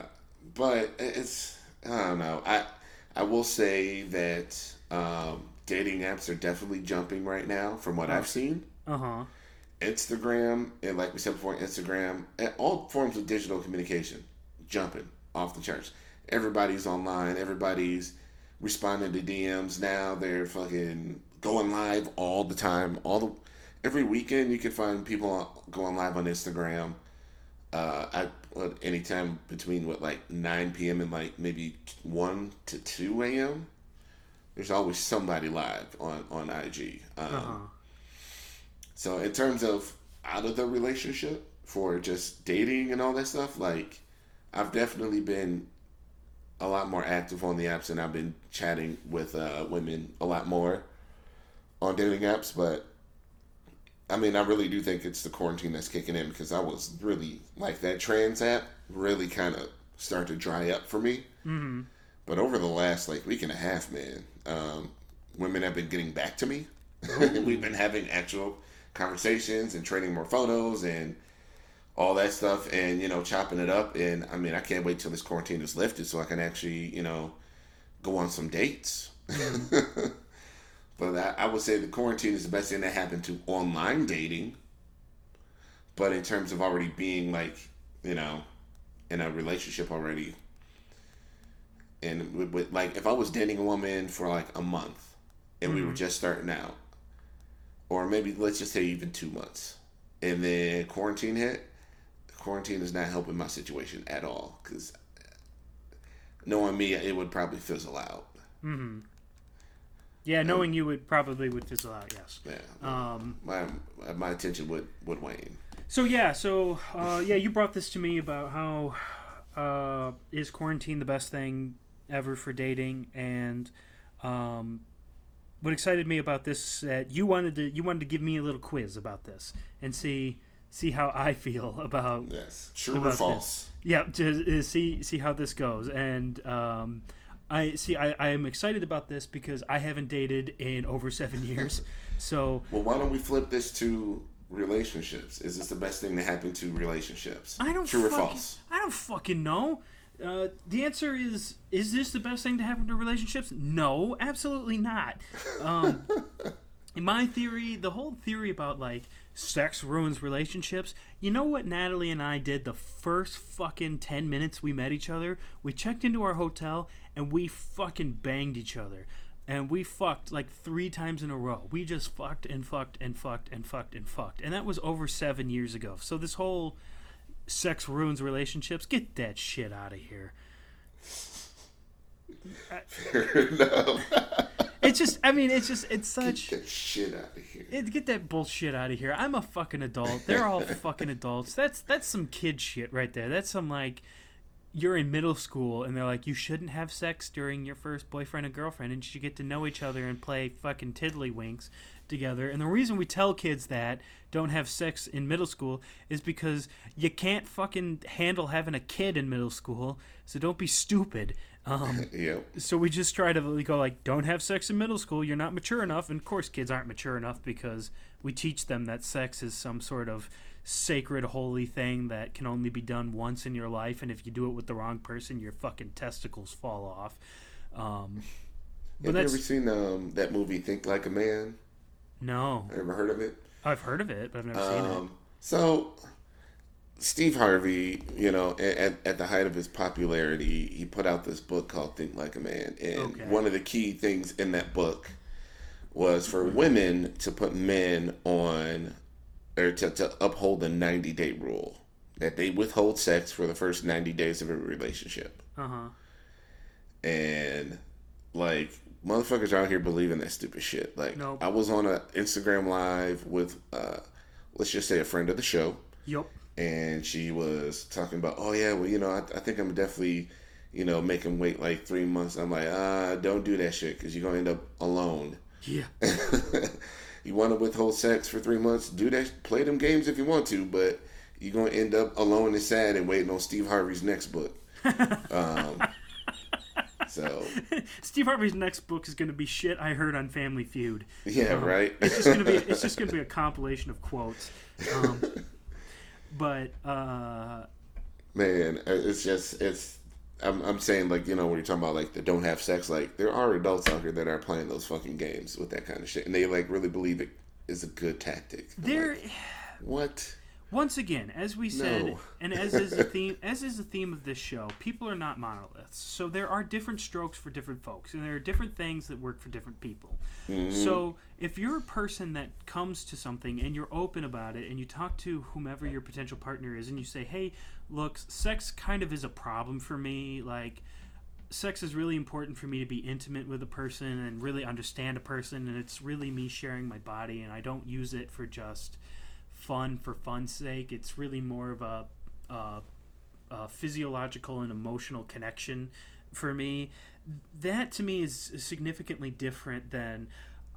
but it's I don't know. I I will say that um, dating apps are definitely jumping right now from what I've seen. Uh huh. Instagram and like we said before, Instagram and all forms of digital communication jumping off the charts. Everybody's online. Everybody's responding to DMs now. They're fucking going live all the time. All the every weekend you can find people going live on Instagram. Uh, I what anytime between what like nine p.m. and like maybe one to two a.m. There's always somebody live on on IG. Um, Uh huh. so in terms of out of the relationship for just dating and all that stuff, like I've definitely been a lot more active on the apps and I've been chatting with uh, women a lot more on dating apps. But I mean, I really do think it's the quarantine that's kicking in because I was really like that trans app really kind of started to dry up for me. Mm-hmm. But over the last like week and a half, man, um, women have been getting back to me. We've been having actual conversations and trading more photos and all that stuff, and you know, chopping it up. And I mean, I can't wait till this quarantine is lifted so I can actually, you know, go on some dates. but I, I would say the quarantine is the best thing that happened to online dating. But in terms of already being like, you know, in a relationship already, and with, with, like if I was dating a woman for like a month and we were just starting out, or maybe let's just say even two months, and then quarantine hit, quarantine is not helping my situation at all because knowing me, it would probably fizzle out. Mm-hmm. Yeah, knowing you would probably would fizzle out. Yes. Yeah, Um. my my attention would would wane. So yeah. So uh, yeah, you brought this to me about how uh, is quarantine the best thing ever for dating, and um, what excited me about this is that you wanted to you wanted to give me a little quiz about this and see see how I feel about Yes, true or About false? yeah to see see how this goes and um i see I, I am excited about this because i haven't dated in over seven years so Well, why don't we flip this to relationships? Is this the best thing to happen to relationships? i don't true or false? i don't fucking know uh, the answer is is this the best thing to happen to relationships? No absolutely not. Um, in my theory the whole theory about like sex ruins relationships you know what natalie and i did the first fucking 10 minutes we met each other? We checked into our hotel and we fucking banged each other. And we fucked like three times in a row. We just fucked and fucked and fucked and fucked and fucked. And that was over seven years ago. So this whole sex ruins relationships get that shit out of here Fair enough. it's just i mean it's just it's such Get that shit out of here. It, get that bullshit out of here. I'm a fucking adult. They're all fucking adults. That's that's some kid shit right there. That's some like you're in middle school and they're like, you shouldn't have sex during your first boyfriend and girlfriend, and you should get to know each other and play fucking tiddlywinks together. And the reason we tell kids that don't have sex in middle school is because you can't fucking handle having a kid in middle school. So don't be stupid. Um, Yep. so we just try to go like, don't have sex in middle school. You're not mature enough. And of course, kids aren't mature enough because we teach them that sex is some sort of sacred, holy thing that can only be done once in your life. And if you do it with the wrong person, your fucking testicles fall off. Um, but Have you ever seen um, that movie Think Like a Man? No. Ever heard of it? I've heard of it, but I've never seen it. Um, so, Steve Harvey, you know, at, at the height of his popularity, he put out this book called Think Like a Man. And Okay. one of the key things in that book was for women to put men on, or to, to uphold the 90 day rule that they withhold sex for the first 90 days of a relationship. Uh huh. And, like, motherfuckers out here believing that stupid shit. Like, Nope. I was on a Instagram live with, uh, let's just say, a friend of the show Yep. and she was talking about, oh yeah, well you know, I, I think I'm definitely, you know, make him wait like three months. I'm like, ah, don't do that shit because you're gonna end up alone. Yeah. you want to withhold sex for three months? Do that. Play them games if you want to, but you're gonna end up alone and sad and waiting on Steve Harvey's next book. um, so Steve Harvey's next book is going to be shit I heard on Family Feud. yeah, right. It's just going to be it's just going to be a compilation of quotes. Um, but uh, Man, it's just it's. I'm, I'm saying like you know when you're talking about like the don't have sex like there are adults out here that are playing those fucking games with that kind of shit and they like really believe it is a good tactic. There like, what? Once again, as we said, No. and as is the theme, as is the theme of this show, people are not monoliths. So there are different strokes for different folks, and there are different things that work for different people. Mm-hmm. So if you're a person that comes to something and you're open about it, and you talk to whomever your potential partner is, and you say, "Hey, look, sex kind of is a problem for me. Like." sex is really important for me to be intimate with a person and really understand a person and it's really me sharing my body and i don't use it for just fun for fun's sake. It's really more of a, a, a physiological and emotional connection for me. That to me is significantly different than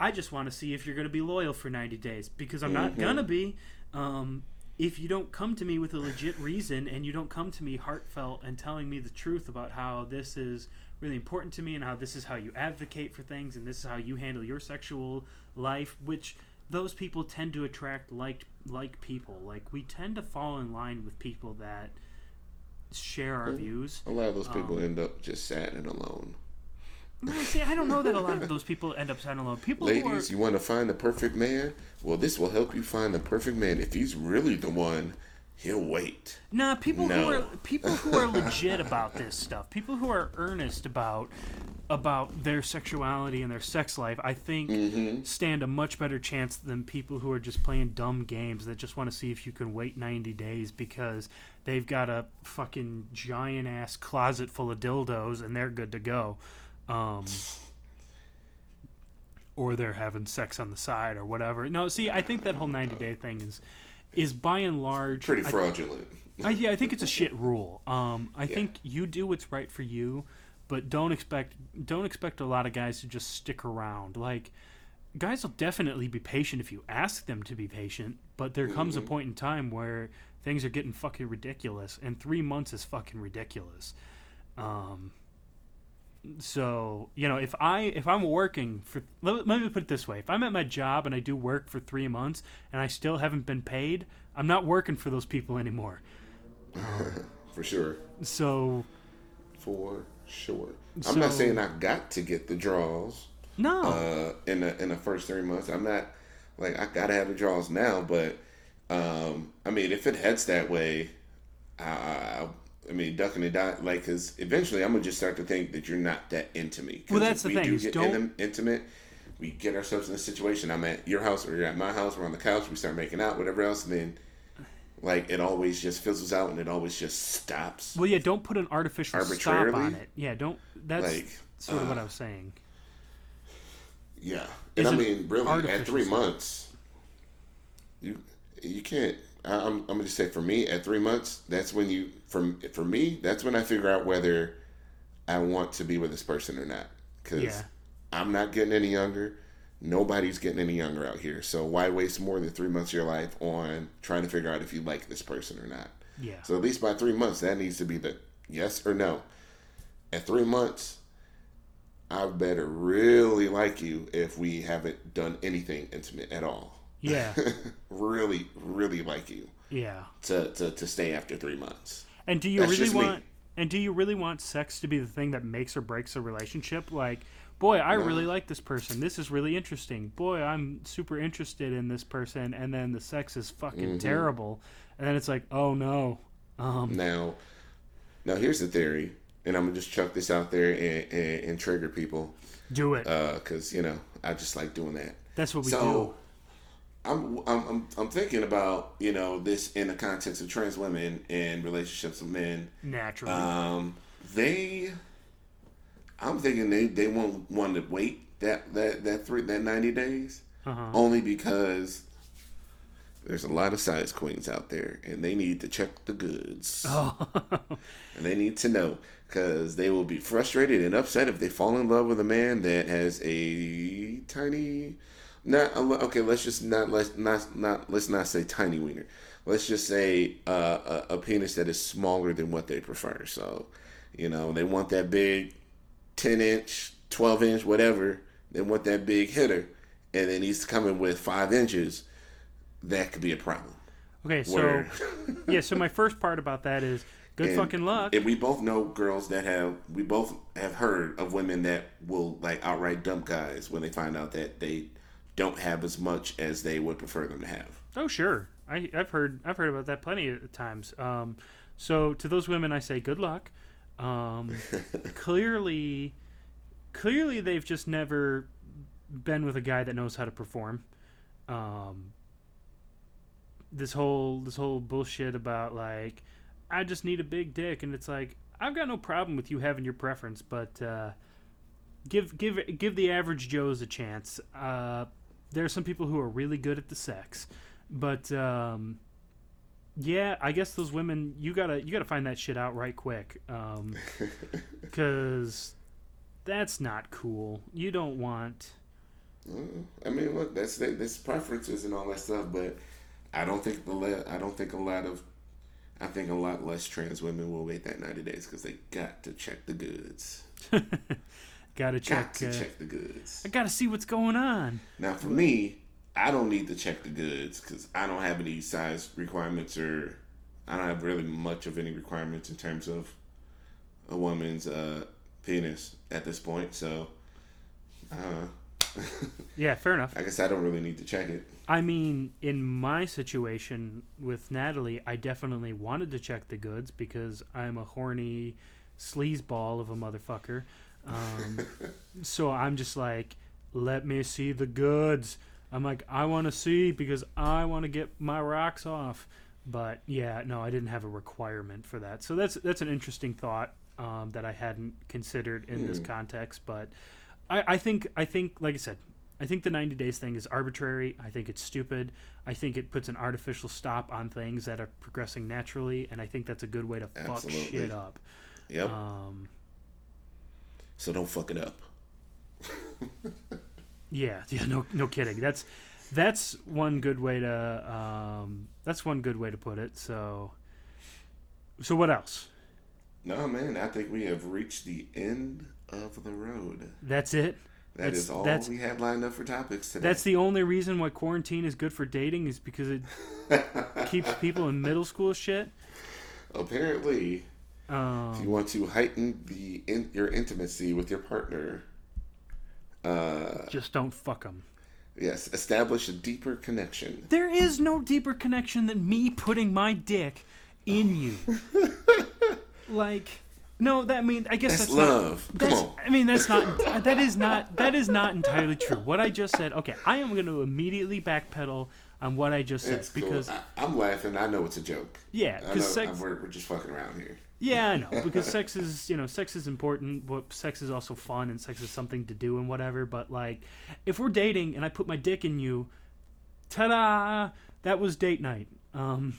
i just want to see if you're going to be loyal for 90 days because i'm not going to be. Um, if you don't come to me with a legit reason and you don't come to me heartfelt and telling me the truth about how this is really important to me and how this is how you advocate for things and this is how you handle your sexual life which those people tend to attract like like people like we tend to fall in line with people that share our views A lot of those people Um, end up just sad and alone. No, see i don't know that a lot of those people end up sad alone people who are Ladies, you want to find the perfect man? Well, this will help you find the perfect man. If he's really the one, he'll wait. Nah, people No. who are people who are legit about this stuff, people who are earnest about about their sexuality and their sex life, I think stand a much better chance than people who are just playing dumb games that just want to see if you can wait 90 days because they've got a fucking giant ass closet full of dildos and they're good to go. Um, or they're having sex on the side or whatever. No, see, I think that whole 90 day thing is is by and large Pretty fraudulent. I, yeah, I think it's a shit rule. Um, I think you do what's right for you, but don't expect don't expect a lot of guys to just stick around. Like guys will definitely be patient if you ask them to be patient, but there comes a point in time where things are getting fucking ridiculous, and three months is fucking ridiculous. Um, so you know, if I if I'm working for let, let me put it this way: if I'm at my job and I do work for three months and I still haven't been paid, I'm not working for those people anymore. For sure. So For sure. I'm not saying I got to get the draws no, uh, in the in the first three months. I'm not like I gotta have the draws now, but um, I mean, if it heads that way, I, I mean, ducking and dot like because eventually I'm gonna just start to think that you're not that intimate. Well, that's the we thing, Do get don't- intimate. We get ourselves in a situation. I'm at your house or you're at my house. We're on the couch. We start making out, whatever else, and then like it always just fizzles out and it always just stops. well, yeah, don't put an artificial stop on it. Yeah, don't. That's Like, sort of what uh, I was saying. Yeah, Is and I mean, really, at three months, you you can't I, I'm, I'm gonna say for me at three months, that's when you for for me that's when I figure out whether I want to be with this person or not because Yeah. I'm not getting any younger. Nobody's getting any younger out here. So why waste more than three months of your life on trying to figure out if you like this person or not? Yeah. So at least by three months, that needs to be the yes or no. At three months, I better really like you if we haven't done anything intimate at all. Yeah. really, really like you Yeah. to, to, to stay after three months. And do you That's really just me. want and do you really want sex to be the thing that makes or breaks a relationship? Like, boy, I really like this person. This is really interesting. Boy, I'm super interested in this person and then the sex is fucking Mm-hmm. terrible. And then it's like, "Oh no." Um Now, now here's the theory, and I'm gonna just chuck this out there and, and, and trigger people, do it. because you know I just like doing that. That's what we do. so I'm, I'm I'm I'm thinking about you know this in the context of trans women and relationships with men. naturally. Um, they, I'm thinking they they won't want to wait that that that three that ninety days uh-huh. only because there's a lot of size queens out there and they need to check the goods Oh. and they need to know because they will be frustrated and upset if they fall in love with a man that has a tiny not okay let's just not let's not not let's not say tiny wiener let's just say uh, a, a penis that is smaller than what they prefer so you know they want that big 10 inch 12 inch whatever they want that big hitter and then he's coming with five inches that could be a problem okay, so where yeah, so my first part about that is good And- fucking luck. And we both know girls that have we both have heard of women that will like outright dump guys when they find out that they don't have as much as they would prefer them to have. Oh sure, I, I've heard I've heard about that plenty of times. Um, so to those women, I say good luck. Um, clearly, clearly they've just never been with a guy that knows how to perform. Um, this whole this whole bullshit about like I just need a big dick, and it's like I've got no problem with you having your preference, but uh, give give give the average Joes a chance. Uh, there are some people who are really good at the sex, but um, yeah, I guess those women you gotta you gotta find that shit out right quick, because that's not cool. You don't want. Mm, I mean, look, that's that's preferences and all that stuff, but I don't think the le- I don't think a lot of I think a lot less trans women will wait that ninety days because they got to check the goods. Gotta check. Got to uh, check the goods. I gotta see what's going on. Now, for me, I don't need to check the goods because I don't have any size requirements or I don't have really much of any requirements in terms of a woman's uh, penis at this point. So, uh, Yeah, fair enough. I guess I don't really need to check it. I mean, in my situation with Natalie, I definitely wanted to check the goods because I'm a horny sleazeball of a motherfucker. Um, so I'm just like, let me see the goods. I'm like, I want to see because I want to get my rocks off. But yeah, no, I didn't have a requirement for that. So that's that's an interesting thought um, that I hadn't considered in this Hmm. context. But I, I think I think like I said, I think the 90 days thing is arbitrary. I think it's stupid. I think it puts an artificial stop on things that are progressing naturally, and I think that's a good way to fuck Absolutely. shit up. Yep. Um, so don't fuck it up. yeah, yeah, no, no kidding. That's that's one good way to um, that's one good way to put it. So, so what else? No, man, I think we have reached the end of the road. That's it. That That's- is all that's- we had lined up for topics today. That's the only reason why quarantine is good for dating is because it keeps people in middle school shit. Apparently, if Um, you want to heighten the in, your intimacy with your partner, uh, just don't fuck them. yes, establish a deeper connection. There is no deeper connection than me putting my dick in you. like, no, that mean I guess That's, that's, not. love. Come on. I mean, that's not. That is not. That is not entirely true. What I just said. Okay, I am going to immediately backpedal on what I just said It's cool. because I, I'm laughing. I know it's a joke. yeah, because sex. we're, we're just fucking around here. Yeah, I know because sex is you know sex is important, but sex is also fun and sex is something to do and whatever. But like, if we're dating and I put my dick in you, ta-da! That was date night. Um,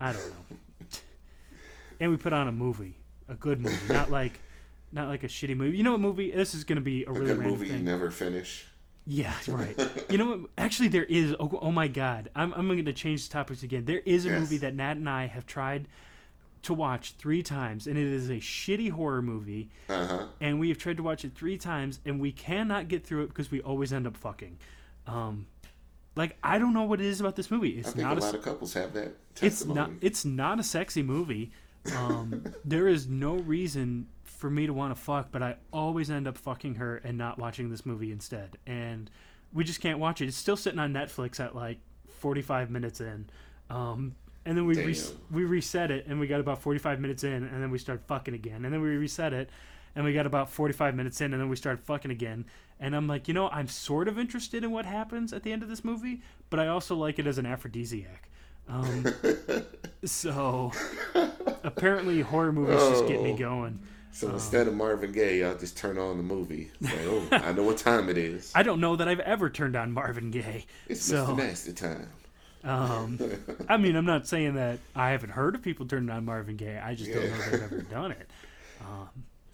I don't know. and we put on a movie, a good movie, not like, not like a shitty movie. You know what movie? This is gonna be a, A really good random movie you never finish. Yeah, right. you know what? Actually, there is. Oh, oh my God, I'm I'm going to change the topics again. There is a Yes. movie that Nat and I have tried to watch three times, and it is a shitty horror movie. Uh huh. And we have tried to watch it three times, and we cannot get through it because we always end up fucking. Um, like I don't know what it is about this movie. It's not a a lot of couples have that. it's not it's not a sexy movie um, there is no reason for me to want to fuck but i always end up fucking her and not watching this movie instead and we just can't watch it it's still sitting on netflix at like 45 minutes in um, and then we re- we reset it and we got about 45 minutes in and then we started fucking again and then we reset it and we got about 45 minutes in and then we started fucking again and i'm like you know i'm sort of interested in what happens at the end of this movie but i also like it as an aphrodisiac um, so apparently horror movies just get me Oh. going So instead of Marvin Gaye, I'll just turn on the movie. It's like, oh, I know what time it is. i don't know that i've ever turned on marvin gaye It's so Mr. Nasty time. Um, i mean i'm not saying that i haven't heard of people turning on marvin gaye i just don't know if they've ever done it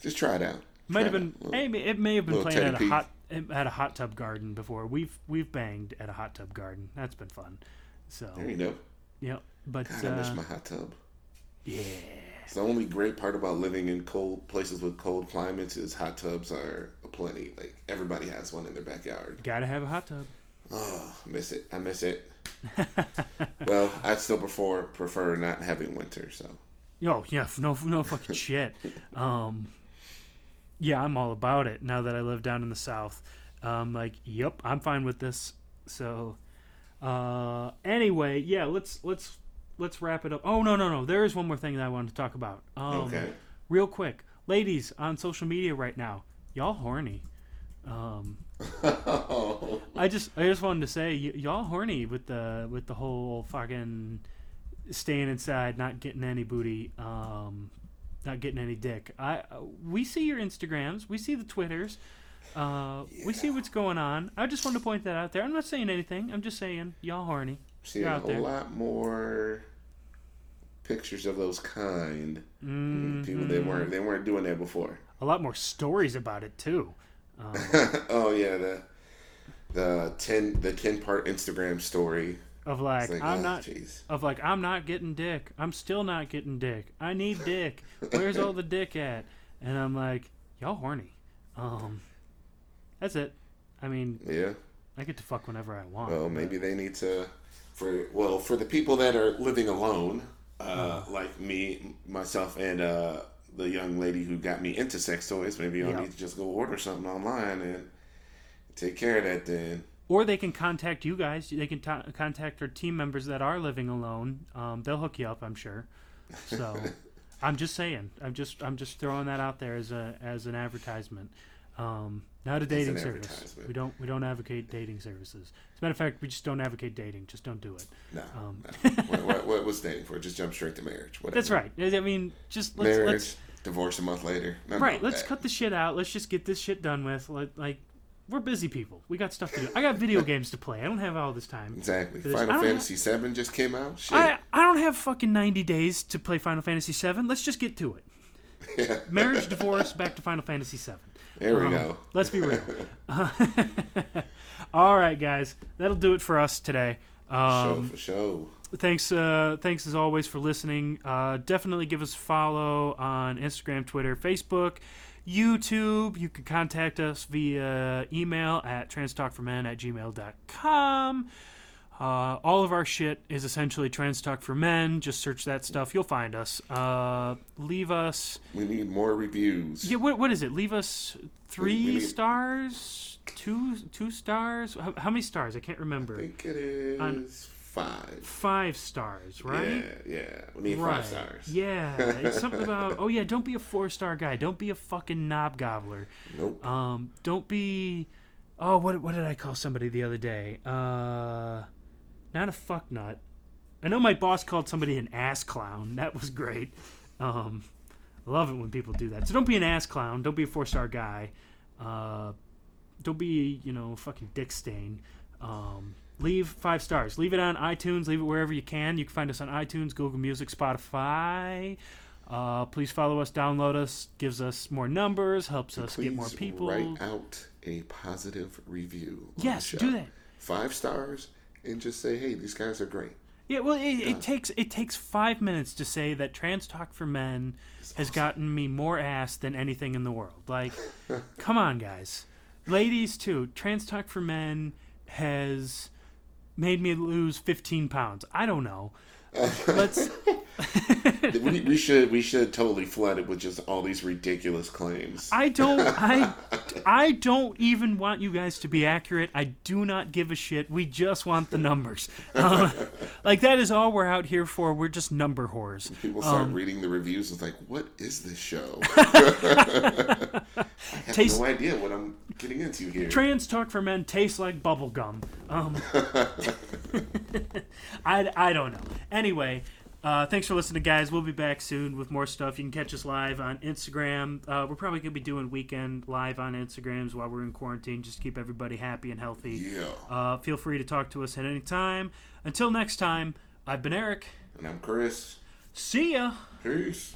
Just try it out. might Try have it been hey, it may have been playing at a hot at a hot tub garden before we've we've banged at a hot tub garden that's been fun so There you go. yeah but God, I miss uh, my hot tub. yeah It's the only great part about living in cold places with cold climates is hot tubs are plenty. Like everybody has one in their backyard. gotta have a hot tub Oh, I miss it. I miss it. well, I still prefer prefer not having winter. So Yo, yeah, no, no fucking shit. Um, yeah, I'm all about it now that I live down in the south. Um, like, yep, I'm fine with this. So, uh, anyway, yeah, let's let's let's wrap it up. Oh no, no, no, there is one more thing that I wanted to talk about. Um, okay. real quick, ladies on social media right now, y'all horny. Um, oh, I just I just wanted to say y- y'all horny with the with the whole fucking staying inside, not getting any booty, um, not getting any dick. I we see your Instagrams, we see the Twitters, uh, we see what's going on. I just wanted to point that out there. I'm not saying anything. I'm just saying y'all horny. seeing a there. lot more pictures of those kind. Mm, People they weren't they weren't doing that before. a lot more stories about it too. Um, oh yeah, the the ten the ten part Instagram story. of like, like, I'm oh, not jeez. of like I'm not getting dick. I'm still not getting dick. I need dick. Where's all the dick at? And I'm like, y'all horny. Um, that's it. I mean, Yeah. I get to fuck whenever I want. Well, maybe they need to for well for the people that are living alone, uh, like me, myself, and uh, the young lady who got me into sex toys. Maybe y'all Yeah. need to just go order something online and take care of that. Then Or they can contact you guys. They can ta contact our team members that are living alone. Um, they'll hook you up, I'm sure. So, I'm just saying. I'm just I'm just throwing that out there as a as an advertisement. Um, not a dating service. We don't we don't advocate dating services. As a matter of fact, we just don't advocate dating. Just don't do it. no, Um. no. what, what, what was dating for? Just jump straight to marriage. Whatever. That's right. I mean, just let's marriage, let's divorce a month later. None right. Let's that. cut the shit out. Let's just get this shit done with. Like, like we're busy people. We got stuff to do. I got video games to play. I don't have all this time. Exactly. I Final Fantasy Seven just came out. Shit. I I don't have fucking ninety days to play Final Fantasy VII. Let's just get to it. yeah. Marriage, divorce, back to Final Fantasy VII. There we Um, go. Let's be real. all right, guys, that'll do it for us today. show Um, for show. thanks, uh, thanks as always for listening. Uh, definitely give us a follow on Instagram, Twitter, Facebook, YouTube. You can contact us via email at transtalkformen at gmail.com. Uh, all of our shit is essentially Trans Talk for Men. Just search that stuff. You'll find us. Uh, leave us. We need more reviews. Yeah, what, what is it? Leave us three We need- stars, two two stars. How, how many stars? I can't remember. I think it is On- five. Five stars, right? Yeah, yeah. We need right. five stars. Yeah, it's something about. Oh yeah, don't be a four star guy. Don't be a fucking knob gobbler. Nope. Um, don't be. Oh, what what did I call somebody the other day? Uh, not a fuck nut. I know my boss called somebody an ass clown. That was great. Um, I love it when people do that. So don't be an ass clown. Don't be a four star guy. Uh, don't be you know a fucking dick stain. Um, leave five stars. Leave it on iTunes. Leave it wherever you can. You can find us on iTunes, Google Music, Spotify. Uh, please follow us, download us, gives us more numbers, helps us get more people. write out a positive review. Yes, do that. Five stars, and just say, "Hey, these guys are great." Yeah, well, it, it takes it takes five minutes to say that Trans Talk for Men has gotten me more ass than anything in the world. Like, come on, guys, ladies too. Trans Talk for Men has made me lose fifteen pounds. I don't know. Let's. we, we should we should totally flood it with just all these ridiculous claims. I don't. I. I don't even want you guys to be accurate. I do not give a shit. We just want the numbers. Uh, like that is all we're out here for. We're just number whores. People start reading the reviews. It's like, what is this show? I have Taste- no idea what I'm getting into here. Trans Talk for Men tastes like bubble gum. Um, I, I don't know. Anyway, uh, thanks for listening, guys. We'll be back soon with more stuff. You can catch us live on Instagram. Uh, we're probably going to be doing weekend live on Instagrams while we're in quarantine, just to keep everybody happy and healthy. yeah. Uh, feel free to talk to us at any time. Until next time, I've been Eric. And I'm Chris. See ya. Peace.